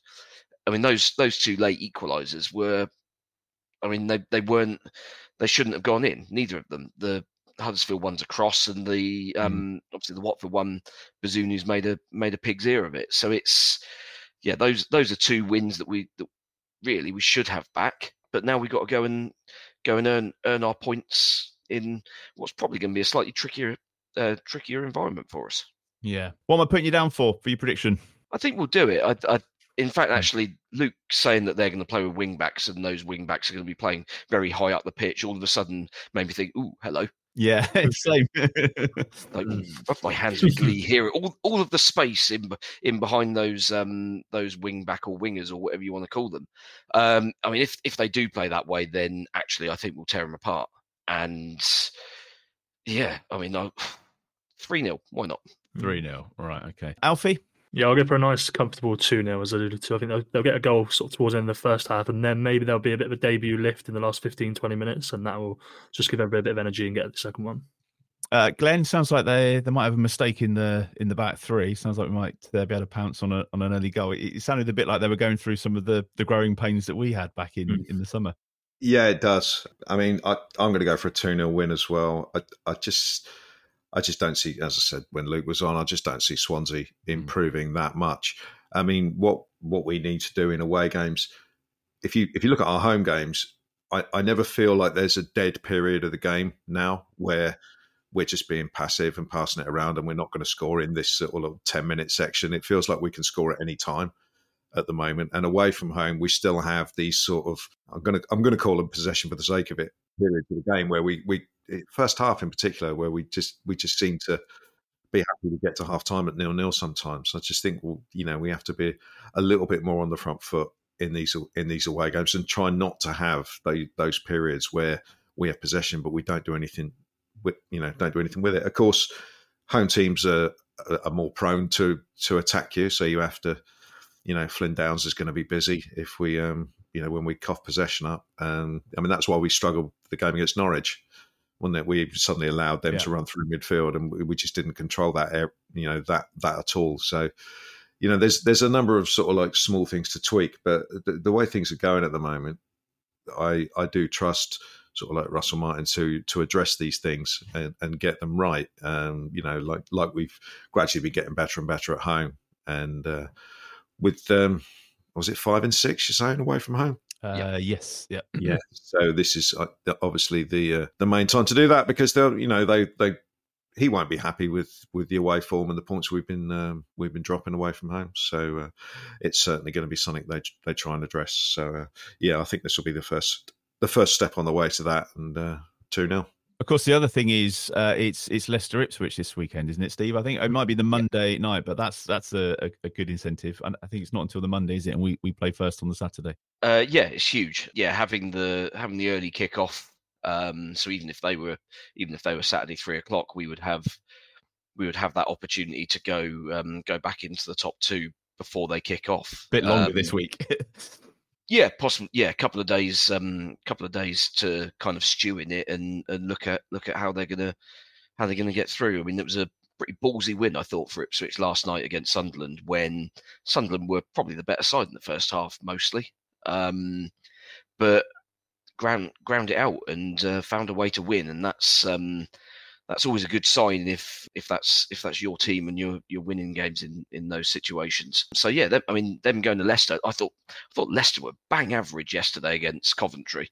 I mean, those those two late equalisers were I mean, they they weren't they shouldn't have gone in. Neither of them. The Huddersfield one's a cross, and the mm. um, obviously the Watford one, Bazunu's made a made a pig's ear of it. So it's yeah, those those are two wins that we that really we should have back. But now we've got to go and go and earn earn our points in what's probably going to be a slightly trickier uh, trickier environment for us. Yeah. What am I putting you down for for your prediction? I think we'll do it. I, I in fact, hmm. actually, Luke saying that they're going to play with wing backs and those wing backs are going to be playing very high up the pitch, all of a sudden made me think, "Ooh, hello." Yeah, same. like, rub my hands with glee here. All, all of the space in in behind those um those wing back or wingers or whatever you want to call them. Um, I mean, if if they do play that way, then actually, I think we'll tear them apart. And yeah, I mean, three 0 Why not? Three 0 All right. Okay. Alfie. Yeah, I'll go for a nice, comfortable 2 0, as I alluded to. I think they'll, they'll, get a goal sort of towards the end of the first half, and then maybe there'll be a bit of a debut lift in the last 15, 20 minutes, and that will just give everybody a bit of energy and get the second one. Uh, Glen, sounds like they they might have a mistake in the in the back three. Sounds like we might uh, be able to pounce on a on an early goal. It, it, sounded a bit like they were going through some of the the growing pains that we had back in mm. in the summer. Yeah, it does. I mean, I, I'm going to go for a two 0 win as well. I I just I just don't see, as I said when Luke was on, I just don't see Swansea mm. improving that much. I mean, what what we need to do in away games, if you if you look at our home games, I, I never feel like there's a dead period of the game now where we're just being passive and passing it around and we're not going to score in this sort of 10 minute section. It feels like we can score at any time at the moment. And away from home, we still have these sort of I'm going to I'm to call them possession for the sake of it period of the game where we we first half in particular where we just we just seem to be happy to get to half time at nil nil sometimes. I just think well, you know we have to be a little bit more on the front foot in these in these away games and try not to have those, those periods where we have possession but we don't do anything with you know don't do anything with it. Of course, home teams are are more prone to to attack you, so you have to you know Flynn Downes is going to be busy if we um you know when we cough possession up. And I mean that's why we struggled the game against Norwich when that we suddenly allowed them Yeah. to run through midfield and we just didn't control that air, you know that that at all. So you know there's there's a number of sort of like small things to tweak, but the, the way things are going at the moment, I I do trust sort of like Russell Martin to to address these things and, and get them right. Um, you know, like like we've gradually been getting better and better at home, and uh, with um, was it five and six you're saying away from home? Uh, Yes. Yeah. yeah. So this is uh, obviously the uh, the main time to do that because they'll you know they they he won't be happy with with the away form and the points we've been um, we've been dropping away from home. So uh, it's certainly going to be something they they try and address. So uh, yeah, I think this will be the first the first step on the way to that and uh, two 0 Of course, the other thing is uh, it's it's Leicester Ipswich this weekend, isn't it, Steve? I think it might be the Monday night, but that's that's a, a, a good incentive. And I think it's not until the Monday, is it? And we, we play first on the Saturday. Uh, yeah, it's huge. Yeah, having the having the early kickoff. Um, so even if they were even if they were Saturday three o'clock, we would have we would have that opportunity to go um, go back into the top two before they kick off. A bit longer Um, this week. Yeah, possibly. Yeah, a couple of days, um, couple of days to kind of stew in it and, and look at look at how they're gonna how they're gonna get through. I mean, it was a pretty ballsy win, I thought, for Ipswich last night against Sunderland when Sunderland were probably the better side in the first half, mostly. Um, but ground ground it out and uh, found a way to win, and that's um, that's always a good sign if if that's if that's your team and you're you're winning games in in those situations. So yeah, them, I mean them going to Leicester, I thought I thought Leicester were bang average yesterday against Coventry.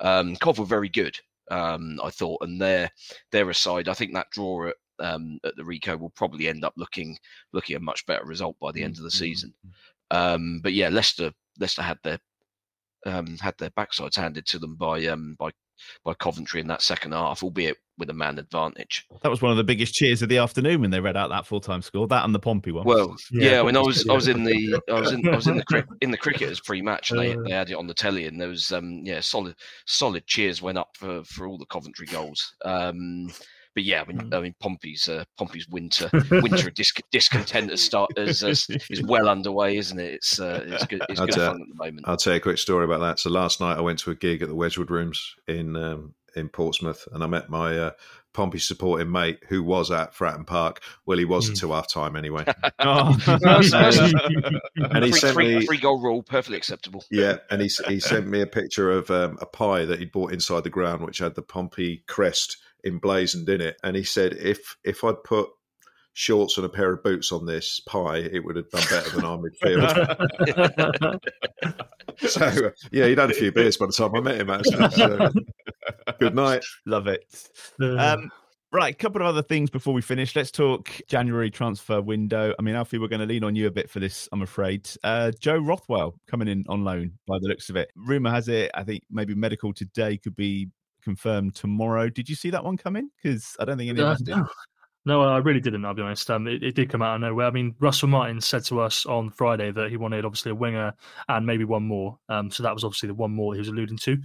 Um, Cov were very good, um, I thought, and they're they're a side. I think that draw at um, at the Ricoh will probably end up looking looking a much better result by the end of the season. Um, but yeah, Leicester Leicester had their um, had their backsides handed to them by um, by by Coventry in that second half, albeit with a man advantage. That was one of the biggest cheers of the afternoon when they read out that full time score. That and the Pompey one. Well, yeah, I mean, I was I was in the I was in I was in the cri- in the cricketers pre-match, and they, Uh. they had it on the telly, and there was um yeah solid solid cheers went up for for all the Coventry goals. Um, but yeah, I mean, I mean Pompey's uh, Pompey's winter winter dis- discontent has start is, is is well underway, isn't it? It's uh, it's good it's I'll good tell- fun at the moment. I'll tell you a quick story about that. So last night I went to a gig at the Wedgwood Rooms in um, in Portsmouth, and I met my uh, Pompey supporting mate who was at Fratton Park. Well, he was until half time anyway. Oh. That's- that's- and he free, sent free, me free goal rule, perfectly acceptable. yeah, and he he sent me a picture of um, a pie that he'd bought inside the ground, which had the Pompey crest emblazoned in it. And he said, if if I'd put shorts and a pair of boots on this pie, it would have done better than our midfield. so yeah, he'd had a few beers by the time I met him. Actually, so, good night. Love it. Um, right, a couple of other things before we finish. Let's talk January transfer window. I mean, Alfie, we're going to lean on you a bit for this, I'm afraid. Uh, Joe Rothwell coming in on loan by the looks of it. Rumor has it, I think maybe medical today could be confirmed tomorrow. Did you see that one coming? Because I don't think any of Uh, us did. no. No, I really didn't. I'll be honest. Um, it, it did come out of nowhere. I mean, Russell Martin said to us on Friday that he wanted obviously a winger and maybe one more. Um, so that was obviously the one more he was alluding to.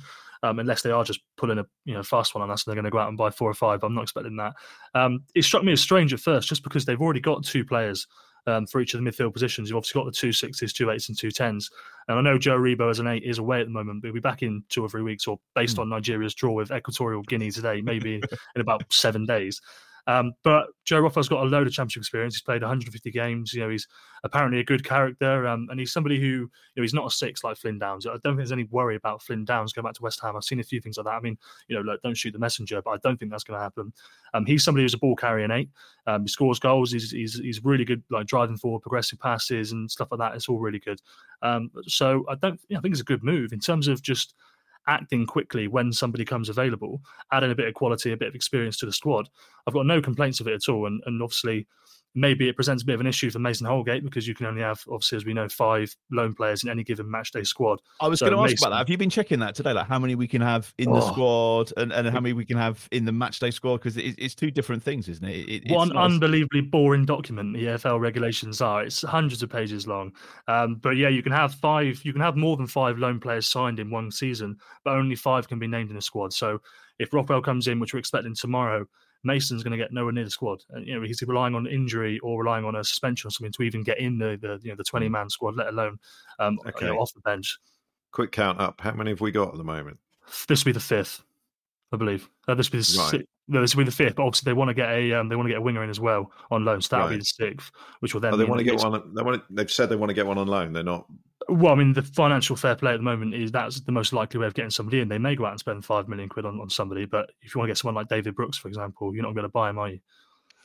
Um, unless they are just pulling a you know fast one on us and they're going to go out and buy four or five. I'm not expecting that. Um, it struck me as strange at first, just because they've already got two players um, for each of the midfield positions. You've obviously got the two sixes, two eights, and two tens. And I know Joe Aribo as an eight is away at the moment, but he'll be back in two or three weeks, or based on Nigeria's draw with Equatorial Guinea today, maybe in about seven days. Um, but Joe Rothwell's got a load of championship experience. He's played 150 games. You know, he's apparently a good character, um, and he's somebody who, you know, he's not a six like Flynn Downes. I don't think there's any worry about Flynn Downes going back to West Ham. I've seen a few things like that. I mean, you know, like, don't shoot the messenger, but I don't think that's going to happen. Um, he's somebody who's a ball carrying eight. Um, he scores goals. He's, he's he's really good, like driving forward, progressive passes and stuff like that. It's all really good. Um, so I don't, you know, I think it's a good move in terms of just acting quickly when somebody comes available, adding a bit of quality, a bit of experience to the squad. I've got no complaints of it at all. And, and obviously, maybe it presents a bit of an issue for Mason Holgate because you can only have, obviously, as we know, five loan players in any given match day squad. I was So going to ask Mason- about that. Have you been checking that today? Like how many we can have in the Oh. squad and, and how many we can have in the match day squad? Because it, it's two different things, isn't it? it it's What an unbelievably boring document the EFL regulations are. It's hundreds of pages long. Um, but yeah, you can have five. You can have more than five loan players signed in one season, but only five can be named in a squad. So if Rothwell comes in, which we're expecting tomorrow, Mason's going to get nowhere near the squad. And, you know, he's relying on injury or relying on a suspension or something to even get in the, the you know the twenty man squad, let alone um, you know, off the bench. Quick count up. How many have we got at the moment? This will be the fifth, I believe. Uh, this will be the Right. sixth. No, this will be the fifth. But obviously, they want to get a um, they want to get a winger in as well on loan. So that'll be the sixth, which will then. Oh, they want to get one. They want. They've said they want to get one on loan. They're not. Well, I mean, the financial fair play at the moment is that's the most likely way of getting somebody in. They may go out and spend five million quid on, on somebody, but if you want to get someone like David Brooks, for example, you're not going to buy him, are you?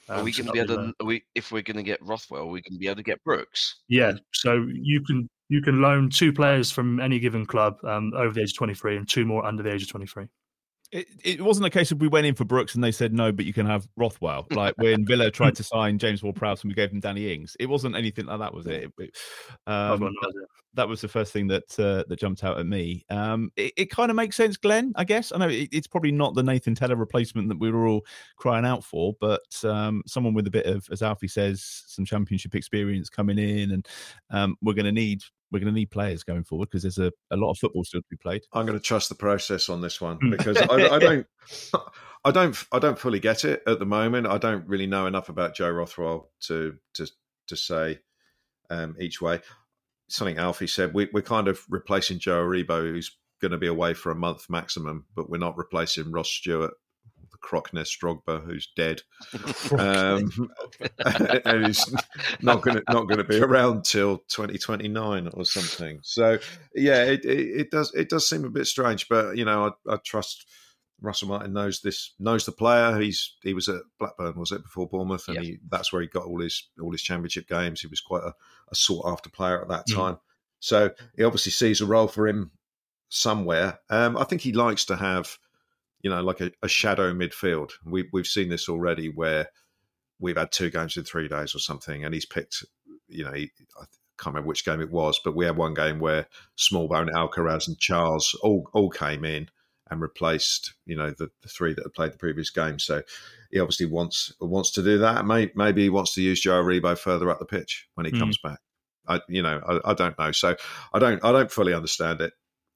are Um, we so going to be able to? Are we, if we're going to get Rothwell, we can be able to get Brooks. Yeah, so you can you can loan two players from any given club um, over the age of 23 and two more under the age of 23. It, it wasn't a case of we went in for Brooks and they said no, but you can have Rothwell. Like when Villa tried to sign James Ward-Prowse and we gave him Danny Ings. It wasn't anything like that, was it? It- um, idea. that was the first thing that uh, that jumped out at me. Um, it, it kind of makes sense, Glen. I guess I know it, it's probably not the Nathan Tella replacement that we were all crying out for, but um, someone with a bit of, as Alfie says, some championship experience coming in, and um, we're going to need we're going to need players going forward because there's a, a lot of football still to be played. I'm going to trust the process on this one Mm. because I, I don't. I don't. I don't fully get it at the moment. I don't really know enough about Joe Rothwell to to to say um, each way. Something Alfie said. We, we're kind of replacing Joe Aribo, who's going to be away for a month maximum, but we're not replacing Ross Stewart, Crockness Strogba, who's dead, um, and he's not going to not going to be around till 2029 or something. So yeah, it, it, it does it does seem a bit strange, but you know I, I trust Russell Martin knows this knows the player. He's he was at Blackburn, was it before Bournemouth, and he that's where he got all his all his championship games. He was quite a, a sought after player at that Mm. time. So he obviously sees a role for him somewhere. Um, I think he likes to have, you know, like a, a shadow midfield. We, we've seen this already where we've had two games in three days or something, and he's picked, you know, he, I can't remember which game it was, but we had one game where Smallbone, Alcaraz, and Charles all, all came in and replaced, you know, the, the three that had played the previous game. So he obviously wants wants to do that. May, maybe he wants to use Joe Aribo further up the pitch when he Mm. comes back. I, you know, I, I don't know. So I don't, I don't fully understand it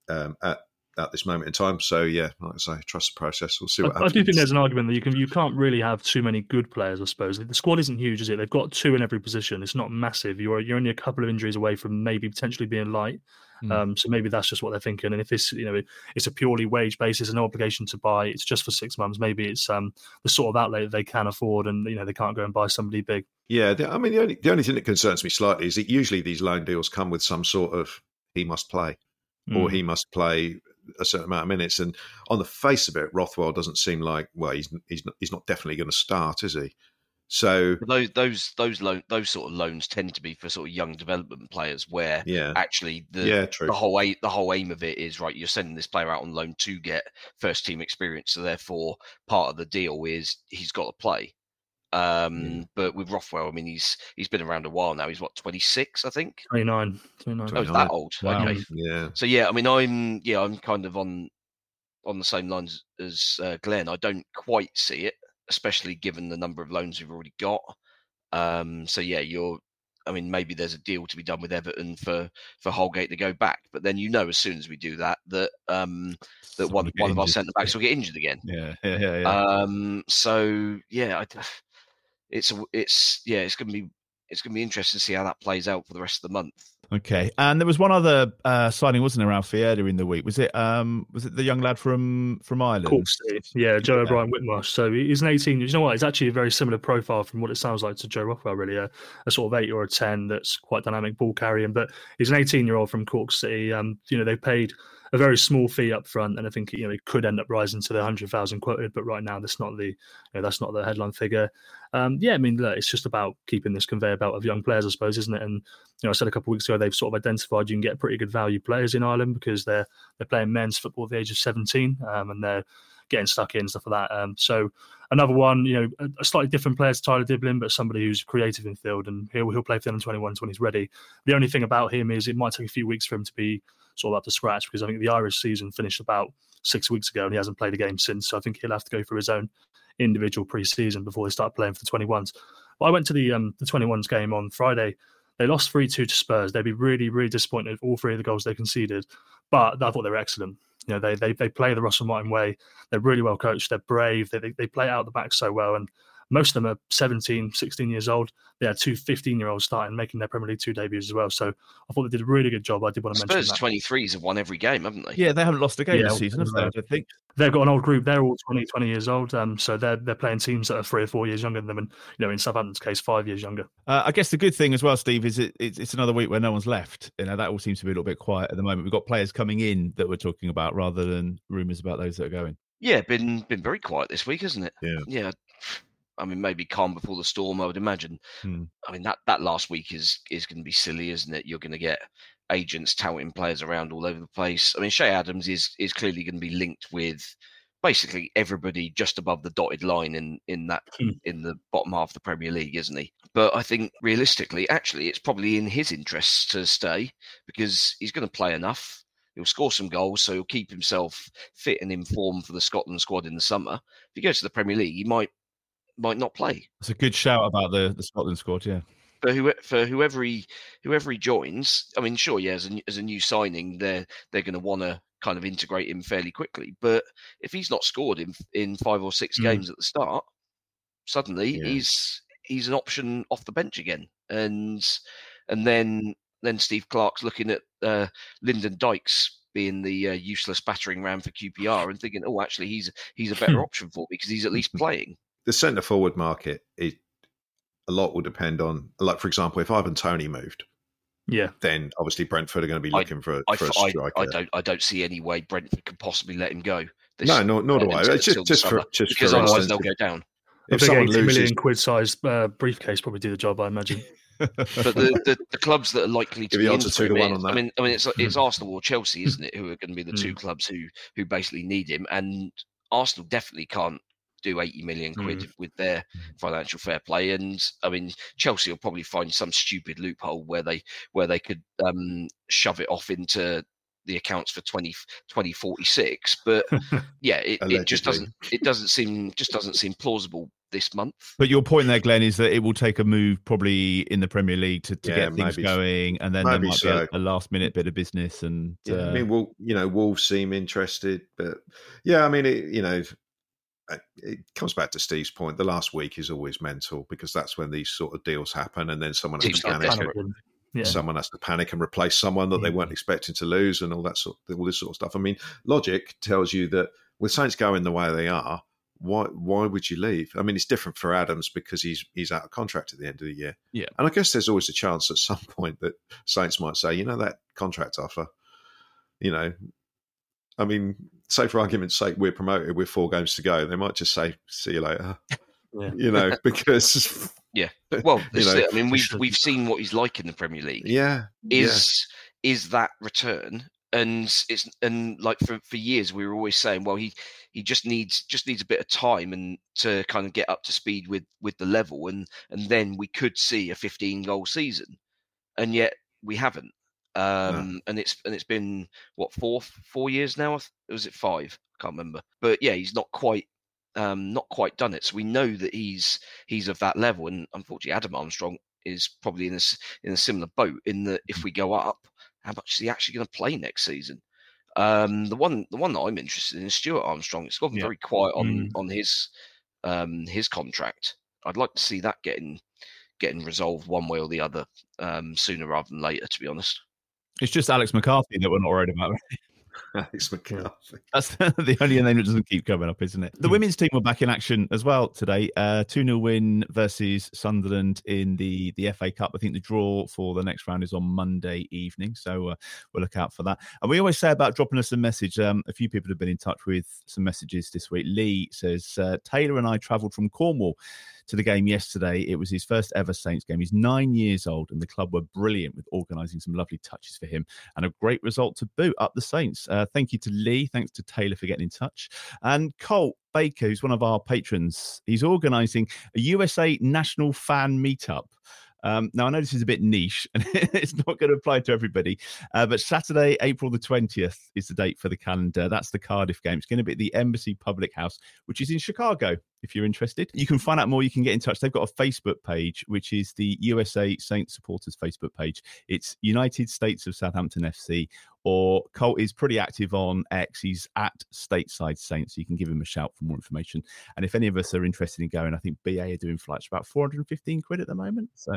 um, at at this moment in time. So yeah, like I say, trust the process. We'll see what I, I do think there's an argument that you can you can't really have too many good players. I suppose the squad isn't huge, is it? They've got two in every position. It's not massive. You're you're only a couple of injuries away from maybe potentially being light. Mm. Um, so maybe that's just what they're thinking. And if it's you know, it's a purely wage basis, no obligation to buy. It's just for six months. Maybe it's um the sort of outlay that they can afford, and you know they can't go and buy somebody big. Yeah, the, I mean, the only the only thing that concerns me slightly is that usually these loan deals come with some sort of he must play or Mm. he must play a certain amount of minutes. And on the face of it, Rothwell doesn't seem like well, he's he's not, he's not definitely going to start, is he? So those those those loan those sort of loans tend to be for sort of young development players where Yeah. actually the Yeah, the whole aim, the whole aim of it is right you're sending this player out on loan to get first team experience so therefore part of the deal is he's got to play um but with Rothwell I mean he's he's been around a while now he's what 26 I think 29, 29. Oh, it's that old. Wow. Okay. yeah, So yeah, I mean, I'm yeah, I'm kind of on on the same lines as uh, Glen. I don't quite see it, especially given the number of loans we've already got. Um, so yeah, you're. I mean, maybe there's a deal to be done with Everton for for Holgate to go back, but then you know, as soon as we do that, that um, that Someone one will get one of our centre backs will get injured again. Yeah, yeah, yeah. yeah. Um, so yeah, I, it's it's yeah, it's gonna be it's gonna be interesting to see how that plays out for the rest of the month. Okay, and there was one other uh, signing, wasn't there, Alfie, earlier in the week? Was it um was it the young lad from from Ireland? Cork City. Yeah, Joe O'Brien Whitmarsh. So he's an 18. You know what? It's actually a very similar profile from what it sounds like to Joe Rothwell, really. A, a sort of eight or a 10 that's quite dynamic ball carrying. But he's an 18 year old from Cork City. Um, you know, they paid a very small fee up front, and I think you know it could end up rising to the hundred thousand quoted, but right now that's not the you know, that's not the headline figure. Um, yeah, I mean, look, it's just about keeping this conveyor belt of young players, I suppose, isn't it? And you know, I said a couple of weeks ago they've sort of identified you can get pretty good value players in Ireland because they're they're playing men's football at the age of seventeen, um, and they're getting stuck in stuff like that. Um, so another one, you know, a, slightly different player to Tyler Dibling, but somebody who's creative in field and he'll he'll play for them in 21 when he's ready. The only thing about him is it might take a few weeks for him to be sort of up to scratch because I think the Irish season finished about six weeks ago and he hasn't played a game since. So I think he'll have to go through his own individual pre-season before they start playing for the 21s. But I went to the um, the 21s game on Friday. They lost 3 2 to Spurs. They'd be really, really disappointed with all three of the goals they conceded. But I thought they were excellent. You know, they they, they play the Russell Martin way. They're really well coached. They're brave. They, they, they play out the back so well. And most of them are 17, 16 years old. They had two 15 year olds starting, making their Premier League two debuts as well. So I thought they did a really good job. I did want to mention Spurs that. 23s have won every game, haven't they? Yeah, they haven't lost a game Yeah, this season, have they? I think they've got an old group. They're all 20, 20 years old. Um, so they're they're playing teams that are three or four years younger than them, and you know, in Southampton's case, five years younger. Uh, I guess the good thing as well, Steve, is it, it's, it's another week where no one's left. You know that all seems to be a little bit quiet at the moment. We've got players coming in that we're talking about rather than rumours about those that are going. Yeah, been been very quiet this week, hasn't it? Yeah. Yeah. I mean, maybe calm before the storm. I would imagine. Hmm. I mean, that that last week is is going to be silly, isn't it? You're going to get agents touting players around all over the place. I mean, Che Adams is is clearly going to be linked with basically everybody just above the dotted line in in that Hmm. in the bottom half of the Premier League, isn't he? But I think realistically, actually, it's probably in his interests to stay because he's going to play enough. He'll score some goals, so he'll keep himself fit and in form for the Scotland squad in the summer. If he goes to the Premier League, he might might not play. It's a good shout about the, the Scotland squad, yeah. For who for whoever he whoever he joins, I mean, sure, yeah, as a, as a new signing, they're they're going to want to kind of integrate him fairly quickly. But if he's not scored in in five or six Mm. games at the start, suddenly Yeah. he's he's an option off the bench again, and and then then Steve Clarke's looking at uh, Lyndon Dykes being the uh, useless battering ram for QPR and thinking, oh, actually, he's he's a better option for me because he's at least playing. The centre forward market, it, a lot will depend on, like for example, if Ivan Toney moved, Yeah. then obviously Brentford are going to be looking for, I, for a I, striker. I don't I don't see any way Brentford can possibly let him go. this- No, nor- nor do I. until- It's just- just for- just because for otherwise instance, they'll go down. A if big someone 80 million loses, quid sized uh, briefcase probably do the job, I imagine. But the, the, the clubs that are likely to Give be the in odds are for two to one is- on I mean, I mean, it's it's Arsenal or Chelsea, isn't it? Who are going to be the two Mm. clubs who who basically need him, and Arsenal definitely can't do 80 million quid Mm. with their financial fair play and i mean chelsea will probably find some stupid loophole where they where they could um shove it off into the accounts for 20 2046 but yeah it, it just doesn't it doesn't seem just doesn't seem plausible this month But your point there, Glen, is that it will take a move probably in the Premier League to, to Yeah, get things maybe so. going, and then there Maybe might so. be a, a last minute bit of business. And Yeah, uh, I mean, well, you know, Wolves seem interested, but yeah, I mean, it, you know, it- it comes back to Steve's point. The last week is always mental because that's when these sort of deals happen, and then someone has Teams to panic. and- Yeah. Someone has to panic and replace someone that they Mm. weren't expecting to lose, and all that sort, all this sort of stuff. I mean, logic tells you that with Saints going the way they are, why why would you leave? I mean, it's different for Adams because he's he's out of contract at the end of the year. Yeah. and I guess there's always a chance at some point that Saints might say, you know, that contract offer, you know, I mean, say for argument's sake, we're promoted with four games to go. They might just say, "See you later," Yeah. you know, because yeah. Well You know, i mean we've we've seen what he's like in the premier league. Yeah, is is that return? And it's and like for, for years we were always saying well he he just needs just needs a bit of time and to kind of get up to speed with with the level and and then we could see a 15 goal season. And yet we haven't um and it's and it's been what four four years now was it five? I can't remember. But yeah he's not quite um not quite done it. So we know that he's he's of that level. And unfortunately adam armstrong is probably in a in a similar boat in that if we go up how much is he actually going to play next season? Um the one the one that i'm interested in is stuart armstrong. It's gotten Yeah. very quiet on Mm. on his um his contract. I'd like to see that getting getting resolved one way or the other um sooner rather than later to be honest it's just Alex McCarthy that we're not worried about. Alex McCarthy. That's the only name that doesn't keep coming up, isn't it? The women's team were back in action as well today. Uh, 2 0 win versus Sunderland in the, the FA Cup. I think the draw for the next round is on Monday evening. So uh, we'll look out for that. And we always say about dropping us a message. Um, a few people have been in touch with some messages this week. Lee says uh, Taylor and I travelled from Cornwall to the game yesterday. It was his first ever Saints game. He's nine years old, and the club were brilliant with organising some lovely touches for him and a great result to boot up the Saints. Uh, thank you to Lee. Thanks to Taylor for getting in touch. And Colt Baker, who's one of our patrons, he's organising a USA national fan meetup. Um, now, I know this is a bit niche and it's not going to apply to everybody, uh, but Saturday, April the 20th is the date for the calendar. That's the Cardiff game. It's going to be at the Embassy Public House, which is in Chicago. If you're interested, you can find out more. You can get in touch. They've got a Facebook page, which is the USA Saints supporters Facebook page. It's United States of Southampton FC, or Colt is pretty active on X. He's at Stateside Saints. So you can give him a shout for more information. And if any of us are interested in going, I think BA are doing flights about 415 quid at the moment. So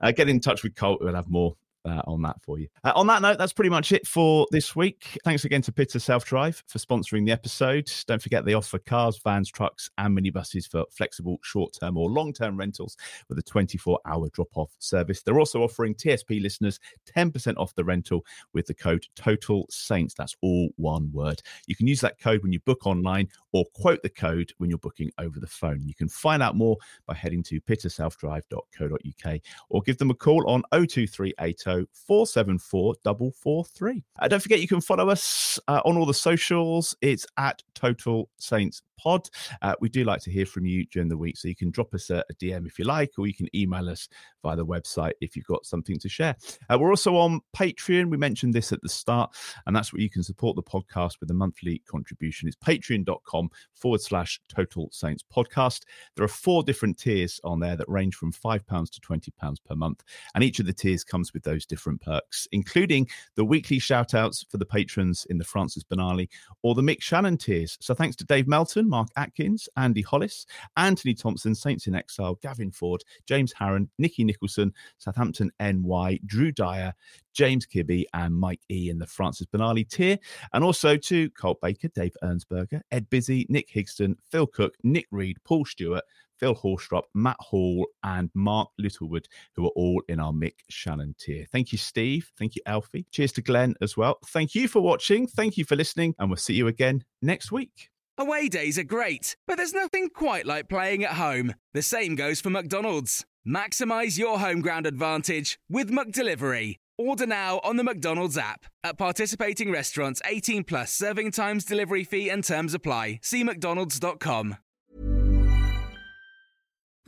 uh, get in touch with Colt. We'll have more uh, on that for you. Uh, on that note, that's pretty much it for this week. Thanks again to Pitter Self Drive for sponsoring the episode. Don't forget they offer cars, vans, trucks, and minibuses for flexible short term or long term rentals with a 24 hour drop off service. They're also offering TSP listeners 10% off the rental with the code Total Saints. That's all one word. You can use that code when you book online or quote the code when you're booking over the phone. You can find out more by heading to pitterselfdrive.co.uk or give them a call on 02380 474 443. Uh, don't forget, you can follow us uh, on all the socials. It's at Total Saints Pod. Uh, we do like to hear from you during the week, so you can drop us a, a, DM if you like, or you can email us via the website if you've got something to share. Uh, we're also on Patreon. We mentioned this at the start, and that's where you can support the podcast with a monthly contribution. It's patreon.com forward slash Total Saints Podcast. There are four different tiers on there that range from £5 to £20 per month, and each of the tiers comes with those different perks, including the weekly shout outs for the patrons in the Francis Benali or the Mick Channon tiers. So thanks to Dave Melton, Mark Atkins, Andy Hollis, Anthony Thompson, Saints in Exile, Gavin Ford, James Harron, Nikki Nicholson, Southampton NY, Drew Dyer, James Kibbe, and Mike E in the Francis Benali tier. And also to Colt Baker, Dave Ernsberger, Ed Busy, Nick Higston, Phil Cook, Nick Reed, Paul Stewart, Phil Horstrop, Matt Hall, and Mark Littlewood, who are all in our Mick Channon tier. Thank you, Steve. Thank you, Alfie. Cheers to Glen as well. Thank you for watching. Thank you for listening, and we'll see you again next week. Away days are great, but there's nothing quite like playing at home. The same goes for McDonald's. Maximize your home ground advantage with McDelivery. Order now on the McDonald's app. At participating restaurants, 18 plus serving times, delivery fee, and terms apply. See McDonald's.com.